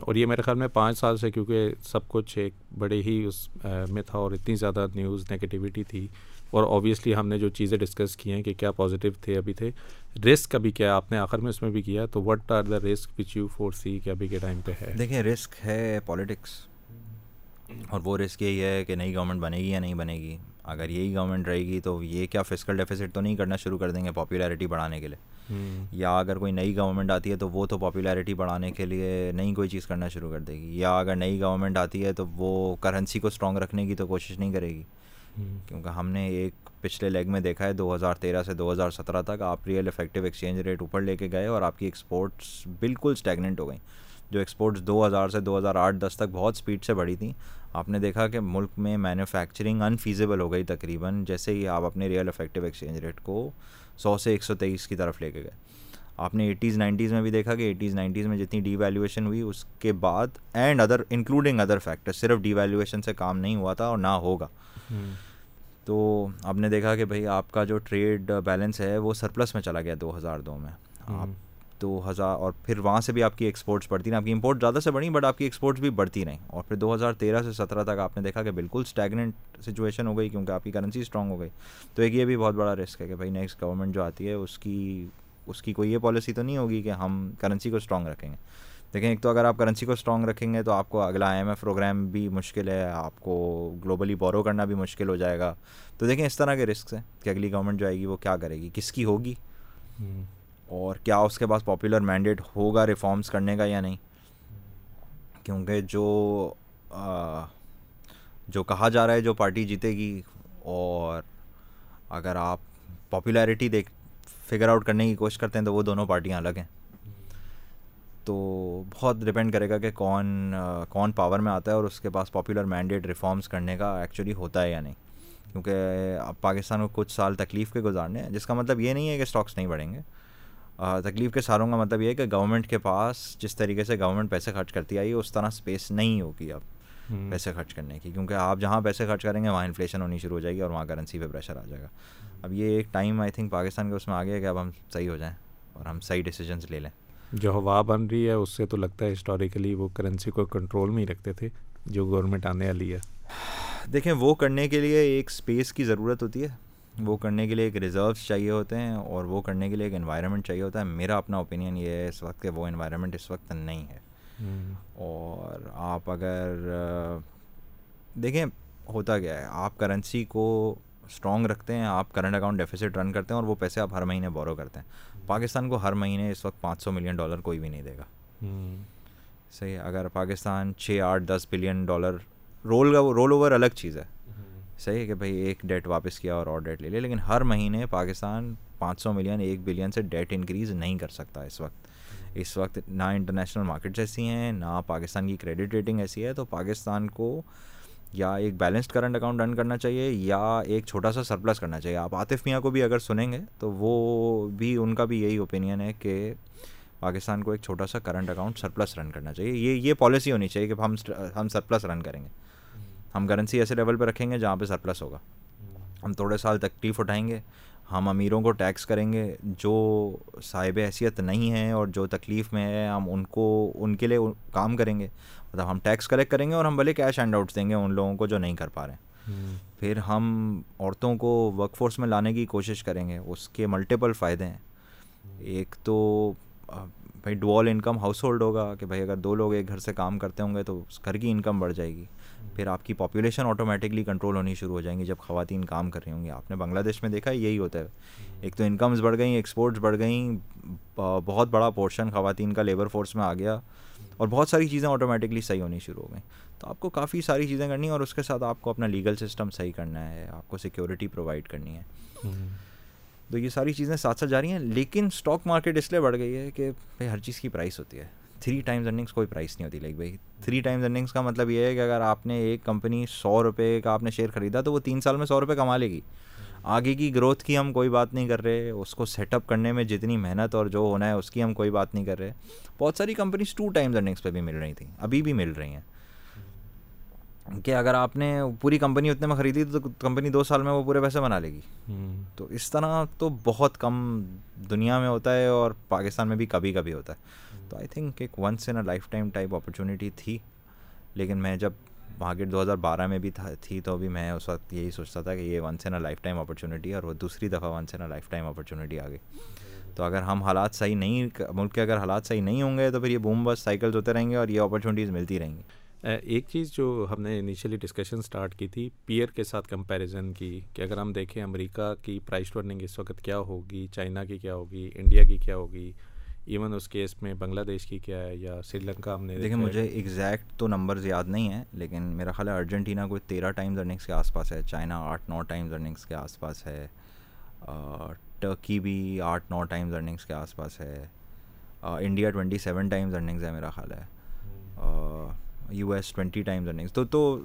اور یہ میرے خیال میں پانچ سال سے کیونکہ سب کچھ ایک بڑے ہی اس میں تھا اور اتنی زیادہ نیوز نگیٹیوٹی تھی اور اوبیسلی ہم نے جو چیزیں ڈسکس کی ہیں کہ کیا پازیٹیو تھے ابھی تھے رسک ابھی کیا آپ نے آخر میں اس میں بھی کیا تو what are the risk which you foresee کہ ابھی کے ٹائم پہ ہے؟ دیکھیں رسک ہے پالیٹکس اور وہ رسک یہی ہے کہ نئی گورنمنٹ بنے گی یا نہیں بنے گی. اگر یہی گورنمنٹ رہے گی تو یہ کیا فزیکل ڈیفیسٹ تو نہیں کرنا شروع کر دیں گے پاپولیرٹی بڑھانے کے لیے. یا اگر کوئی نئی گورنمنٹ آتی ہے تو وہ تو پاپولیرٹی بڑھانے کے لیے نئی کوئی چیز کرنا شروع کر دے گی. یا اگر نئی گورنمنٹ آتی ہے تو وہ کرنسی کو اسٹرانگ رکھنے کی تو کوشش نہیں کرے گی. کیونکہ ہم نے ایک پچھلے لیگ میں دیکھا ہے، دو ہزار تیرہ سے دو ہزار سترہ تک آپ ریئل افیکٹو ایکسچینج ریٹ اوپر لے کے گئے اور آپ کی ایکسپورٹس بالکل اسٹیگننٹ ہو گئیں۔ جو ایکسپورٹس دو ہزار سے دو ہزار آٹھ دس تک بہت اسپیڈ سے بڑھی تھیں۔ آپ نے دیکھا کہ ملک میں مینوفیکچرنگ انفیزیبل ہو گئی تقریباً، جیسے ہی آپ اپنے ریئل افیکٹو ایکسچینج ریٹ کو سو سے ایک سو تیئیس کی طرف لے کے گئے۔ آپ نے ایٹیز، نائنٹیز میں بھی دیکھا کہ ایٹیز، نائنٹیز میں جتنی ڈی ویلیویشن ہوئی، اس کے بعد and other including other factor صرف ڈی ویلیویشن سے کام نہیں ہوا تھا اور نہ ہوگا۔ تو آپ نے دیکھا کہ بھائی آپ کا جو ٹریڈ بیلنس ہے وہ سرپلس میں چلا گیا دو ہزار دو میں۔ آپ دو ہزار اور پھر وہاں سے بھی آپ کی ایکسپورٹس بڑھتی رہیں آپ کی امپورٹ زیادہ سے بڑھی بٹ آپ کی ایکسپورٹس بھی بڑھتی رہیں اور پھر دو ہزار تیرہ سے سترہ تک آپ نے دیکھا کہ بالکل اسٹیگنٹ سچویشن ہو گئی کیونکہ آپ کی کرنسی اسٹرانگ ہو گئی۔ تو ایک یہ بھی بہت بڑا رسک ہے کہ بھائی نیکسٹ گورنمنٹ جو آتی ہے، اس کی اس کی کوئی یہ پالیسی تو نہیں ہوگی کہ ہم کرنسی کو اسٹرانگ رکھیں گے۔ دیکھیں ایک تو اگر آپ کرنسی کو اسٹرانگ رکھیں گے تو آپ کو اگلا آئی ایم ایف پروگرام بھی مشکل ہے آپ کو گلوبلی بورو کرنا بھی مشکل ہو جائے گا۔ تو دیکھیں اس طرح کے رسکس ہیں کہ اگلی گورنمنٹ جو آئے گی وہ کیا کرے گی؟ کس کی ہوگی؟ اور کیا اس کے پاس پاپولر مینڈیٹ ہوگا ریفارمس کرنے کا یا نہیں؟ کیونکہ جو جو کہا جا رہا ہے جو پارٹی جیتے گی اور اگر آپ پاپولیرٹی دیکھ فگر آؤٹ کرنے کی کوشش کرتے ہیں تو وہ دونوں پارٹیاں الگ ہیں۔ تو بہت ڈپینڈ کرے گا کہ کون کون پاور میں آتا ہے اور اس کے پاس پاپولر مینڈیٹ ریفارمس کرنے کا ایکچولی ہوتا ہے یا نہیں. کیونکہ اب پاکستان کو کچھ سال تکلیف کے گزارنے ہیں جس کا مطلب یہ نہیں ہے کہ اسٹاکس نہیں بڑھیں گے. تکلیف کے سالوں کا مطلب یہ ہے کہ گورنمنٹ کے پاس جس طریقے سے گورنمنٹ پیسے خرچ کرتی آئی اس طرح اسپیس نہیں ہوگی اب پیسے خرچ کرنے کی. کیونکہ آپ جہاں پیسے خرچ کریں گے وہاں انفلیشن ہونی شروع ہو جائے گی اور وہاں کرنسی پہ پریشر آ جائے گا. اب یہ ایک ٹائم آئی تھنک پاکستان کے اس میں آ گیا کہ اب ہم صحیح ہو جائیں اور ہم صحیح ڈیسیجنس لے لیں. جو ہوا بن رہی ہے اس سے تو لگتا ہے ہسٹوریکلی وہ کرنسی کو کنٹرول میں ہی رکھتے تھے جو گورنمنٹ آنے والی ہے۔ دیکھیں وہ کرنے کے لیے ایک اسپیس کی ضرورت ہوتی ہے۔ وہ کرنے کے لیے ایک ریزروس چاہیے ہوتے ہیں اور وہ کرنے کے لیے ایک انوائرمنٹ چاہیے ہوتا ہے۔ میرا اپنا اوپینین یہ ہے اس وقت کہ وہ انوائرمنٹ اس وقت نہیں ہے۔ اور آپ اگر دیکھیں ہوتا کیا ہے آپ کرنسی کو اسٹرانگ رکھتے ہیں آپ کرنٹ اکاؤنٹ ڈیفیسٹ رن کرتے ہیں اور وہ پیسے آپ ہر مہینے بورو کرتے ہیں۔ پاکستان کو ہر مہینے اس وقت پانچ سو ملین ڈالر کوئی بھی نہیں دے گا۔ صحیح اگر پاکستان چھ آٹھ دس billion dollar roll roll over الگ چیز ہے۔ صحیح ہے کہ بھائی ایک ڈیٹ واپس کیا اور اور ڈیٹ لے لیا لیکن ہر مہینے پاکستان پانچ سو ملین ایک بلین سے ڈیٹ انکریز نہیں کر سکتا اس وقت۔ اس وقت نہ انٹرنیشنل مارکیٹس ایسی ہیں نہ پاکستان کی کریڈٹ ریٹنگ ایسی ہے تو پاکستان کو یا ایک بیلنسڈ کرنٹ اکاؤنٹ رن کرنا چاہیے یا ایک چھوٹا سا سرپلس کرنا چاہیے۔ آپ عاطف میاں کو بھی اگر سنیں گے تو وہ بھی ان کا بھی یہی اوپینین ہے کہ پاکستان کو ایک چھوٹا سا کرنٹ اکاؤنٹ سرپلس رن کرنا چاہیے۔ یہ یہ پالیسی ہونی چاہیے کہ ہم ہم سرپلس رن کریں گے۔ ہم کرنسی ایسے لیول پہ رکھیں گے جہاں پہ سرپلس ہوگا۔ ہم تھوڑے سال تکلیف اٹھائیں گے۔ ہم امیروں کو ٹیکس کریں گے جو صاحب حیثیت نہیں ہیں اور جو تکلیف میں ہے ہم ان کو ان کے لیے کام کریں گے۔ مطلب ہم ٹیکس کلیکٹ کریں گے اور ہم بھلے کیش ہینڈ آؤٹس دیں گے ان لوگوں کو جو نہیں کر پا رہے ہیں۔ پھر ہم عورتوں کو ورک فورس میں لانے کی کوشش کریں گے۔ اس کے ملٹیپل فائدے ہیں۔ ایک تو بھائی ڈوال انکم ہاؤس ہولڈ ہوگا کہ بھائی اگر دو لوگ ایک گھر سے کام کرتے ہوں گے تو اس گھر کی انکم بڑھ جائے گی۔ پھر آپ کی پاپولیشن آٹومیٹکلی کنٹرول ہونی شروع ہو جائیں گی جب خواتین کام کر رہی ہوں گی۔ آپ نے بنگلہ دیش میں دیکھا یہی ہوتا ہے۔ ایک تو انکمز بڑھ گئیں ایکسپورٹس بڑھ گئیں بہت بڑا پورشن خواتین کا لیبر فورس میں آ گیا اور بہت ساری چیزیں آٹومیٹکلی صحیح ہونی شروع ہو گئیں۔ تو آپ کو کافی ساری چیزیں کرنی ہیں اور اس کے ساتھ آپ کو اپنا لیگل سسٹم صحیح کرنا ہے، آپ کو سیکورٹی پرووائڈ کرنی ہے۔ تو یہ ساری چیزیں ساتھ ساتھ جا رہی ہیں، لیکن اسٹاک مارکیٹ اس لیے بڑھ گئی ہے کہ بھائی ہر چیز کی پرائس ہوتی ہے۔ تھری ٹائمز ارننگس کوئی پرائس نہیں ہوتی. لائک بھائی تھری ٹائمز ارننگس کا مطلب یہ ہے کہ اگر آپ نے ایک کمپنی سو روپے کا آپ نے شیئر خریدا تو وہ تین سال میں سو روپے کما لے گی. آگے کی گروتھ کی ہم کوئی بات نہیں کر رہے. اس کو سیٹ اپ کرنے میں جتنی محنت اور جو ہونا ہے اس کی ہم کوئی بات نہیں کر رہے. بہت ساری کمپنیز ٹو ٹائمز ارننگس پہ بھی مل رہی تھیں. ابھی بھی مل رہی ہیں. کہ اگر آپ نے پوری کمپنی اتنے میں خریدی تو کمپنی دو سال میں وہ پورے پیسے بنا لے گی. تو اس طرح تو بہت کم دنیا میں ہوتا ہے اور پاکستان میں بھی کبھی کبھی ہوتا ہے. تو آئی تھنک ایک once in a lifetime type opportunity تھی۔ لیکن میں جب مارکیٹ دو ہزار بارہ میں بھی تھا تھی تو بھی میں اس وقت یہی سوچتا تھا کہ یہ once in a lifetime opportunity ہے اور وہ دوسری دفعہ once in a lifetime opportunity آ گئی تو اگر ہم حالات صحیح نہیں ملک کے اگر حالات صحیح نہیں ہوں گے تو پھر یہ بوم بس سائیکلز ہوتے رہیں گے اور یہ اپرچونیٹیز ملتی رہیں گی۔ ایک چیز جو ہم نے انیشلی ڈسکشن سٹارٹ کی تھی پیئر کے ساتھ کمپیریزن کی، کہ اگر ہم دیکھیں امریکہ کی پرائز ٹرننگ اس وقت کیا ہوگی، چائنا کی کیا ہوگی، انڈیا کی کیا ہوگی ایون اس کیس میں بنگلہ دیش کی کیا ہے یا سری لنکا ہم نے دیکھیں مجھے ایگزیکٹ تو نمبرز یاد نہیں ہیں لیکن میرا خیال ہے ارجنٹینا کوئی تیرہ ٹائمز ارننگس کے آس پاس ہے چائنا آٹھ نو ٹائمز ارننگس کے آس پاس ہے ٹرکی بھی آٹھ نو ٹائمز ارننگس کے آس پاس ہے۔ India twenty seven times earnings ہے میرا خیال ہے۔ U S twenty times earnings تو تو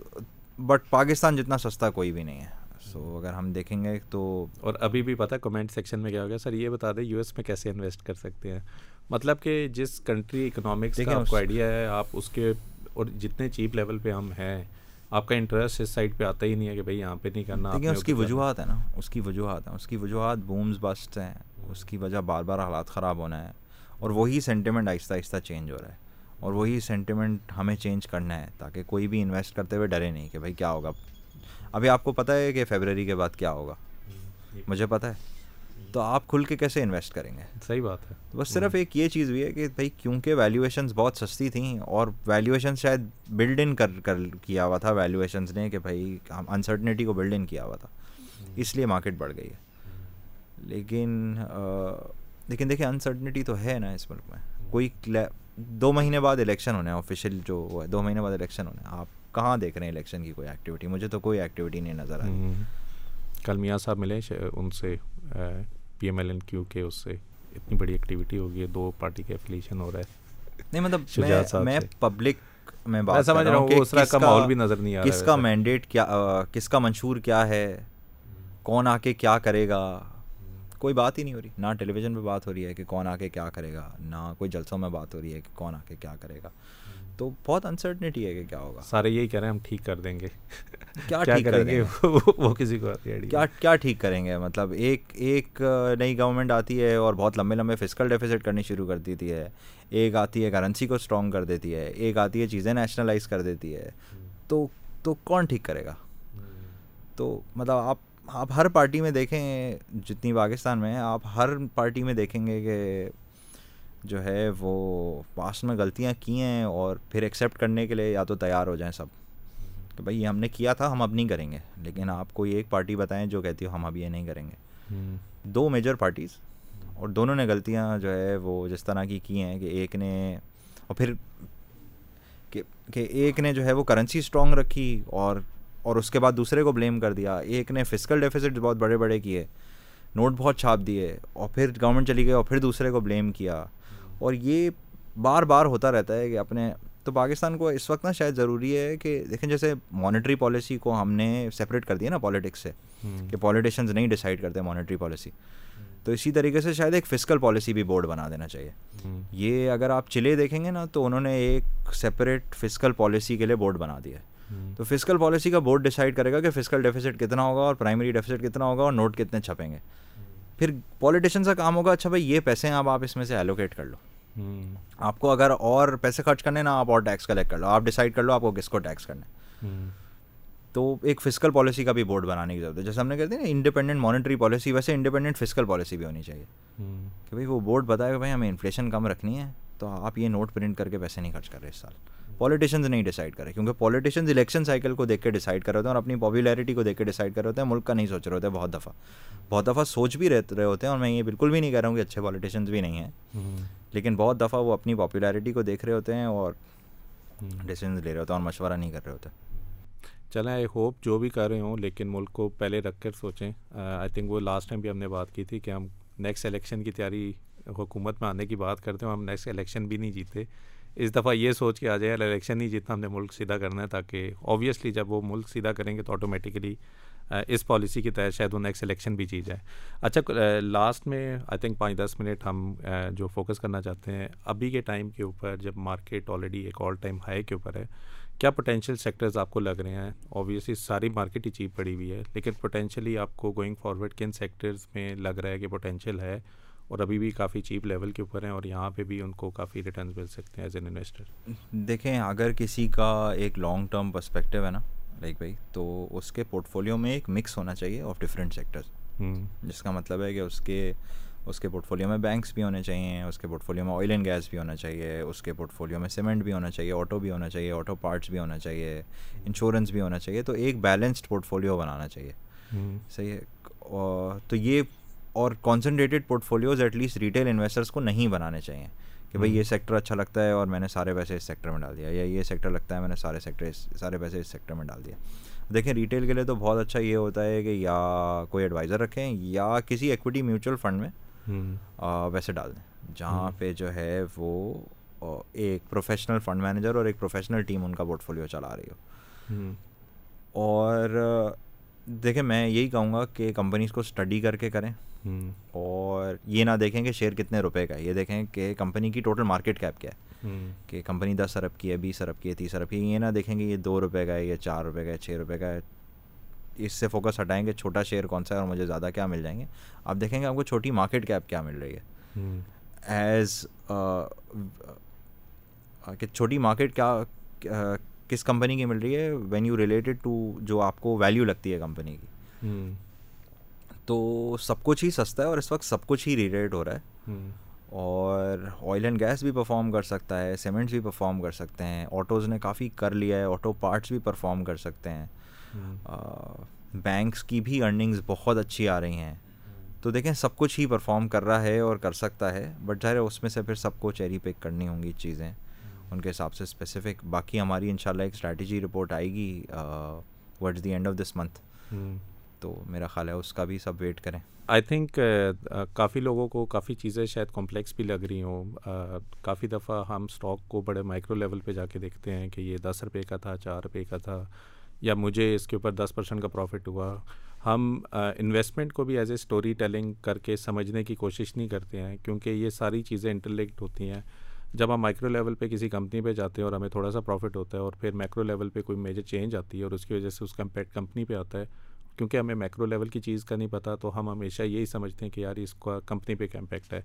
بٹ پاکستان جتنا سستا کوئی بھی نہیں ہے۔ سو اگر ہم دیکھیں گے تو اور ابھی بھی پتہ کمنٹ سیکشن میں کیا ہو گیا؟ سر یہ بتا دیں یو ایس میں کیسے انویسٹ کر سکتے ہیں؟ مطلب کہ جس کنٹری اکنامکس کا آپ کو آئیڈیا ہے آپ اس کے اور جتنے چیپ لیول پہ ہم ہیں آپ کا انٹرسٹ اس سائڈ پہ آتا ہی نہیں ہے کہ بھائی یہاں پہ نہیں کرنا دیکھیں اس کی وجوہات ہیں نا اس کی وجوہات ہیں اس کی وجوہات بومز بسٹ ہیں اس کی وجہ بار بار حالات خراب ہونا ہے اور وہی سینٹیمنٹ آہستہ آہستہ چینج ہو رہا ہے اور وہی سینٹیمنٹ ہمیں چینج کرنا ہے تاکہ کوئی بھی انویسٹ کرتے ہوئے ڈرے نہیں کہ بھائی کیا ہوگا۔ ابھی آپ کو پتہ ہے کہ فیبرری کے بعد کیا ہوگا؟ مجھے پتہ ہے۔ تو آپ کھل کے کیسے انویسٹ کریں گے؟ صحیح بات ہے۔ بس صرف ایک یہ چیز بھی ہے کہ بھائی کیونکہ ویلیویشنز بہت سستی تھیں اور ویلیویشن شاید بلڈ ان کر کر کیا ہوا تھا ویلیویشنز نے کہ بھائی ہم انسرٹنیٹی کو بلڈ ان کیا ہوا تھا۔ اس لیے مارکیٹ بڑھ گئی ہے۔ لیکن لیکن دیکھیں انسرٹنیٹی تو ہے نا اس ملک میں۔ کوئی دو مہینے بعد الیکشن ہونے ہیں آفیشیل جو ہے دو مہینے بعد الیکشن ہونے ہیں آپ کہاں دیکھ رہے ہیں الیکشن کی کوئی ایکٹیویٹی مجھے تو کوئی ایکٹیویٹی نہیں نظر آئی کل میاں صاحب ملے ان سے P M L N Q کے اس سے اتنی بڑی ایکٹیویٹی ہوگی ہے دو پارٹی کے افیلیشن ہو رہا ہے نہیں مطلب میں پبلک میں بات سمجھ رہا ہوں اس طرح کا ماحول بھی نظر نہیں آ رہا کس کا مینڈیٹ کیا کس کا منشور کیا ہے؟ کون آ کے کیا کرے گا؟ کوئی بات ہی نہیں ہو رہی۔ نہ ٹیلی ویژن پہ بات ہو رہی ہے کہ کون آ کے کیا کرے گا نہ کوئی جلسوں میں بات ہو رہی ہے کہ کون آ کے کیا کرے گا۔ تو بہت انسرٹنیٹی ہے کہ کیا ہوگا۔ سارے یہی کہہ رہے ہیں ہم ٹھیک کر دیں گے۔ کیا ٹھیک کریں گے؟ وہ کسی کو کیا کیا ٹھیک کریں گے؟ مطلب ایک ایک نئی گورنمنٹ آتی ہے اور بہت لمبے لمبے فزیکل ڈیفیسٹ کرنی شروع کر دیتی ہے۔ ایک آتی ہے کرنسی کو اسٹرانگ کر دیتی ہے۔ ایک آتی ہے چیزیں نیشنلائز کر دیتی ہے۔ تو تو کون ٹھیک کرے گا؟ تو مطلب آپ آپ ہر پارٹی میں دیکھیں جتنی پاکستان میں ہیں آپ ہر پارٹی میں دیکھیں گے کہ جو ہے وہ پاسٹ میں غلطیاں کی ہیں اور پھر ایکسیپٹ کرنے کے لیے یا تو تیار ہو جائیں سب۔ کہ بھائی یہ ہم نے کیا تھا ہم اب نہیں کریں گے۔ لیکن آپ کوئی ایک پارٹی بتائیں جو کہتی ہو ہم اب یہ نہیں کریں گے۔ دو میجر پارٹیز اور دونوں نے غلطیاں جو ہے وہ جس طرح کی کی ہیں کہ ایک نے اور پھر کہ ایک نے جو ہے وہ کرنسی اسٹرانگ رکھی اور اور اس کے بعد دوسرے کو بلیم کر دیا۔ ایک نے فزیکل ڈیفیسٹ بہت بڑے بڑے کیے نوٹ بہت چھاپ دیے اور پھر گورنمنٹ چلی گئی اور پھر دوسرے کو بلیم کیا۔ اور یہ بار بار ہوتا رہتا ہے کہ اپنے تو پاکستان کو اس وقت نا شاید ضروری ہے کہ دیکھیں جیسے مانیٹری پالیسی کو ہم نے سپریٹ کر دیا نا پالیٹکس سے کہ پالیٹیشینز نہیں ڈیسائڈ کرتے مانیٹری پالیسی تو اسی طریقے سے شاید ایک فزیکل پالیسی بھی بورڈ بنا دینا چاہیے۔ یہ اگر آپ چلے دیکھیں گے نا تو انہوں نے ایک سپریٹ فزیکل پالیسی کے لیے بورڈ بنا دیا ہے۔ تو فزیکل پالیسی کا بورڈ ڈیسائڈ کرے گا کہ فزیکل ڈیفیسٹ کتنا ہوگا اور پرائمری ڈیفیسٹ کتنا ہوگا اور نوٹ کتنے چھپیں گے۔ پھر پالیٹیشین کا کام ہوگا اچھا بھائی یہ پیسے آپ آپ اس میں سے ایلوکیٹ کر لو۔ آپ کو اگر اور پیسے خرچ کرنے نا آپ اور ٹیکس کلیکٹ کر لو۔ آپ ڈیسائڈ کر لو آپ کو کس کو ٹیکس کرنا تو ایک فزیکل پالیسی کا بھی بورڈ بنانے کی ضرورت ہے۔ جیسے ہم نے کہتے ہیں نا انڈیپینڈنٹ مانیٹری پالیسی ویسے انڈیپینڈنٹ فزیکل پالیسی بھی ہونی چاہیے۔ کہ بھائی وہ بورڈ بتائے کہ بھائی ہمیں انفلیشن کم رکھنی ہے تو آپ یہ نوٹ پرنٹ کر کے پیسے نہیں خرچ کر رہے اس سال۔ پالیٹیشینز نہیں ڈیسائڈ کرے کیونکہ پالیٹیشینز الیکشن سائیکل کو دیکھ کے ڈیسائڈ کر رہے ہوتے ہیں اور اپنی پاپولیرٹی کو دیکھ کے ڈیسائڈ کر رہے ہوتے ہیں ملک کا نہیں سوچ رہے ہوتے ہیں بہت دفعہ بہت دفعہ سوچ بھی رہتے رہے ہوتے ہیں اور میں یہ بالکل بھی نہیں کہہ رہا ہوں کہ اچھے پالیٹیشینز بھی نہیں ہیں لیکن بہت دفعہ وہ اپنی پاپولیرٹی کو دیکھ رہے ہوتے ہیں اور ڈیسیزنز لے رہے ہوتے ہیں اور مشورہ نہیں کر رہے ہوتے۔ چلیں آئی ہوپ جو بھی کر رہے ہوں لیکن ملک کو پہلے رکھ کر سوچیں۔ آئی تھنک وہ لاسٹ ٹائم بھی ہم نے بات کی تھی کہ ہم نیکسٹ الیکشن کی تیاری حکومت میں آنے کی بات کرتے ہیں ہم نیکسٹ الیکشن بھی نہیں جیتے۔ اس دفعہ یہ سوچ کے آ جائے، الیکشن نہیں جیتنا ہم نے ملک سیدھا کرنا ہے تاکہ اوبیسلی جب وہ ملک سیدھا کریں گے تو آٹومیٹکلی اس پالیسی کے تحت شاید وہ نیکسٹ الیکشن بھی جیت جائے۔ اچھا لاسٹ میں آئی تھنک پانچ دس منٹ ہم جو فوکس کرنا چاہتے ہیں، ابھی کے ٹائم کے اوپر جب مارکیٹ آلریڈی ایک آل ٹائم ہائی کے اوپر ہے، کیا پوٹینشیل سیکٹرز آپ کو لگ رہے ہیں؟ اوبیسلی ساری مارکیٹ ہی چیپ پڑی ہوئی ہے، لیکن پوٹینشیلی آپ کو گوئنگ فارورڈ کن سیکٹرز میں لگ رہا ہے کہ پوٹینشیل ہے؟ اور ابھی بھی کافی چیپ لیول کے اوپر ہیں اور یہاں پہ بھی ان کو کافی ریٹرنز مل سکتے ہیں ایز این انویسٹر دیکھیں اگر کسی کا ایک لانگ ٹرم پرسپیکٹیو ہے نا لائک بھائی تو اس کے پورٹ فولیو میں ایک مکس ہونا چاہیے آف ڈفرینٹ سیکٹرز جس کا مطلب ہے کہ اس کے اس کے پورٹ فولیو میں بینکس بھی ہونے چاہیے اس کے پورٹ فولیو میں آئل اینڈ گیس بھی ہونا چاہیے اس کے پورٹ فولیو میں سیمنٹ بھی ہونا چاہیے آٹو بھی ہونا چاہیے آٹو پارٹس بھی ہونا چاہیے انشورنس بھی ہونا چاہیے تو ایک بیلنسڈ پورٹ فولیو بنانا چاہیے۔ صحیح ہے۔ تو یہ اور concentrated portfolios at least retail investors کو نہیں بنانے چاہیے کہ بھائی یہ سیکٹر اچھا لگتا ہے اور میں نے سارے پیسے اس سیکٹر میں ڈال دیا یا یہ سیکٹر لگتا ہے میں نے سارے سیکٹر سارے پیسے اس سیکٹر میں ڈال دیا۔ دیکھیں ریٹیل کے لیے تو بہت اچھا یہ ہوتا ہے کہ یا کوئی ایڈوائزر رکھیں یا کسی ایکوٹی میوچل فنڈ میں ویسے ڈال دیں۔ جہاں پہ جو ہے وہ ایک پروفیشنل فنڈ مینیجر اور ایک پروفیشنل ٹیم ان کا پورٹ فولیو چلا رہی ہو۔ اور دیکھیں میں یہی کہوں گا کہ کمپنیز کو اسٹڈی کر کے کریں اور یہ نہ دیکھیں کہ شیئر کتنے روپے کا ہے۔ یہ دیکھیں کہ کمپنی کی ٹوٹل مارکیٹ کیپ کیا ہے۔ کہ کمپنی دس ارب کی ہے بیس ارب کی ہے تیس ارب کی ہے۔ یہ نہ دیکھیں گے یہ دو روپے کا ہے یہ چار روپے کا ہے چھ روپے کا ہے۔ اس سے فوکس ہٹائیں گے چھوٹا شیئر کون سا ہے اور مجھے زیادہ کیا مل جائیں گے؟ آپ دیکھیں گے آپ کو چھوٹی مارکیٹ کیپ کیا مل رہی ہے۔ ایز کہ چھوٹی مارکیٹ کیا کس کمپنی کی مل رہی ہے وین یو ریلیٹڈ ٹو جو آپ کو ویلیو لگتی ہے کمپنی کی. تو سب کچھ ہی سستا ہے اور اس وقت سب کچھ ہی ریلیٹ ہو رہا ہے. اور آئل اینڈ گیس بھی پرفارم کر سکتا ہے سیمنٹس بھی پرفارم کر سکتے ہیں. آٹوز نے کافی کر لیا ہے آٹو پارٹس بھی پرفارم کر سکتے ہیں. بینکس کی بھی ارننگز بہت اچھی آ رہی ہیں. تو دیکھیں سب کچھ ہی پرفارم کر رہا ہے اور کر سکتا ہے بٹ ظاہر اس میں سے پھر سب کو چیری پک کرنی ہوں گی چیزیں. ان کے حساب سے اسپیسیفک باقی ہماری ان شاء اللہ ایک اسٹریٹجی رپورٹ آئے گی towards the end of this month تو میرا خیال ہے اس کا بھی سب ویٹ کریں۔ آئی تھنک کافی لوگوں کو کافی چیزیں شاید کمپلیکس بھی لگ رہی ہوں۔ کافی دفعہ ہم اسٹاک کو بڑے مائکرو لیول پہ جا کے دیکھتے ہیں کہ یہ دس روپے کا تھا چار روپے کا تھا یا مجھے اس کے اوپر دس پرسینٹ کا پروفٹ ہوا۔ ہم انویسٹمنٹ کو بھی ایز اے اسٹوری ٹیلنگ کر کے سمجھنے کی کوشش نہیں کرتے ہیں کیونکہ یہ ساری چیزیں انٹرلیکٹ ہوتی ہیں۔ جب ہم مائکرو لیول پہ کسی کمپنی پہ جاتے ہیں اور ہمیں تھوڑا سا پروفٹ ہوتا ہے اور پھر میکرو لیول پہ کوئی میجر چینج آتی ہے اور اس کی وجہ سے اس کا امپیکٹ کمپنی پہ آتا ہے، کیونکہ ہمیں میکرو لیول کی چیز کا نہیں پتہ تو ہم ہمیشہ یہی سمجھتے ہیں کہ یار اس کا کمپنی پہ کیا امپیکٹ ہے۔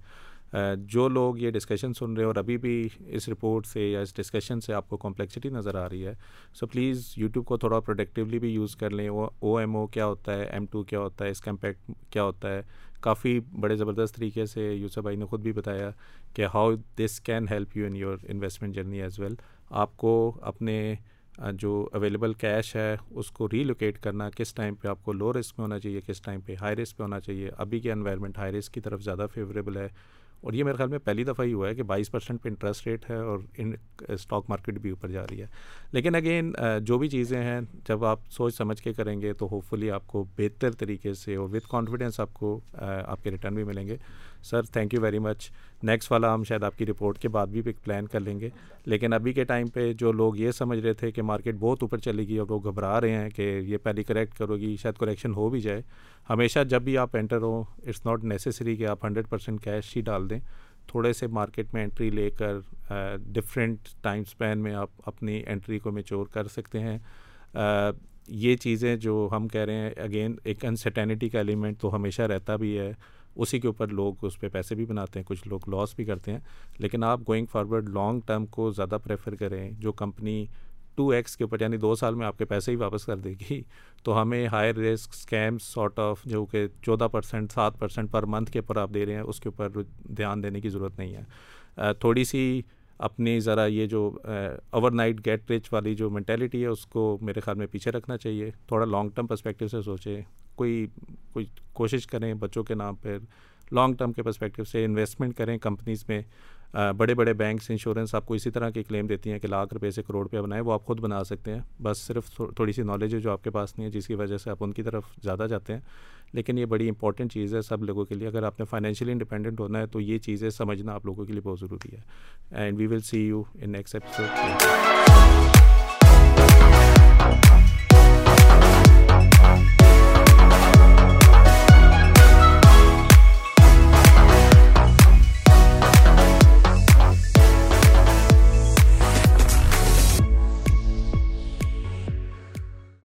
جو لوگ یہ ڈسکشن سن رہے ہیں اور ابھی بھی اس رپورٹ سے یا اس ڈسکشن سے آپ کو کمپلیکسٹی نظر آ رہی ہے سو پلیز یوٹیوب کو تھوڑا پروڈکٹیولی بھی یوز کر لیں۔ او ایم او کیا ہوتا ہے؟ ایم ٹو کیا ہوتا ہے؟ اس کا امپیکٹ کیا ہوتا ہے؟ کافی بڑے زبردست طریقے سے یوسف بھائی نے خود بھی بتایا کہ how this can help you in your investment journey as well آپ کو اپنے جو اویلیبل کیش ہے، اس کو ری لوکیٹ کرنا، کس ٹائم پہ آپ کو لو رسک پہ ہونا چاہیے، کس ٹائم پہ ہائی رسک پہ ہونا چاہیے، ابھی کے انوائرمنٹ ہائی رسک کی طرف زیادہ فیوریبل ہے۔ اور یہ میرے خیال میں پہلی دفعہ ہی ہوا ہے کہ بائیس پرسینٹ پہ انٹرسٹ ریٹ ہے اور ان uh, اسٹاک مارکیٹ بھی اوپر جا رہی ہے۔ لیکن اگین uh, جو بھی چیزیں ہیں، جب آپ سوچ سمجھ کے کریں گے تو ہوپ فلی آپ کو بہتر طریقے سے اور وتھ کانفیڈینس آپ کو uh, آپ کے ریٹرن بھی ملیں گے۔ Sir thank you very much next والا ہم شاید آپ کی رپورٹ کے بعد بھی ایک پلان کر لیں گے. لیکن ابھی کے ٹائم پہ جو لوگ یہ سمجھ رہے تھے کہ مارکیٹ بہت اوپر چلے گی اور لوگ گھبرا رہے ہیں کہ یہ پہلی کریکٹ کرو گی، شاید کریکشن ہو بھی جائے. ہمیشہ جب بھی آپ انٹر ہو اٹس ناٹ نیسسری کہ آپ ہنڈریڈ پرسینٹ کیش ہی ڈال دیں. تھوڑے سے مارکیٹ میں انٹری لے کر ڈفرینٹ ٹائم اسپین میں آپ اپنی انٹری کو میچور کر سکتے ہیں. یہ چیزیں جو ہم کہہ رہے ہیں اگین ایک انسرٹینٹی کا ایلیمنٹ تو ہمیشہ رہتا بھی ہے. اسی کے اوپر لوگ اس پہ پیسے بھی بناتے ہیں، کچھ لوگ لاس بھی کرتے ہیں۔ لیکن آپ گوئنگ فارورڈ لانگ ٹرم کو زیادہ پریفر کریں، جو کمپنی ٹو ایکس کے اوپر یعنی دو سال میں آپ کے پیسے ہی واپس کر دے گی، تو ہمیں higher risk schemes sort of جو کہ چودہ پرسینٹ سات پرسینٹ پر منتھ کے اوپر آپ دے رہے ہیں، اس کے اوپر دھیان دینے کی ضرورت نہیں ہے۔ تھوڑی سی اپنی ذرا یہ جو اوور نائٹ گیٹ ریچ والی جو مینٹیلٹی ہے، اس کو میرے خیال میں پیچھے رکھنا چاہیے۔ تھوڑا لانگ ٹرم پرسپیکٹیو سے سوچیں۔ کوئی کوئی کوشش کریں بچوں کے نام پہ لانگ ٹرم کے پرسپیکٹیو سے انویسٹمنٹ کریں کمپنیز میں بڑے بڑے بینکس انشورنس آپ کو اسی طرح کی کلیم دیتی ہیں کہ لاکھ روپے سے کروڑ روپیہ بنائیں، وہ آپ خود بنا سکتے ہیں۔ بس صرف تھوڑی سی نالج ہے جو آپ کے پاس نہیں ہے، جس کی وجہ سے آپ ان کی طرف زیادہ جاتے ہیں۔ لیکن یہ بڑی امپورٹنٹ چیز ہے سب لوگوں کے لیے۔ اگر آپ نے فائنینشیلی انڈیپینڈنٹ ہونا ہے تو یہ چیزیں سمجھنا آپ لوگوں کے لیے بہت ضروری ہے۔ And we will see you in next episode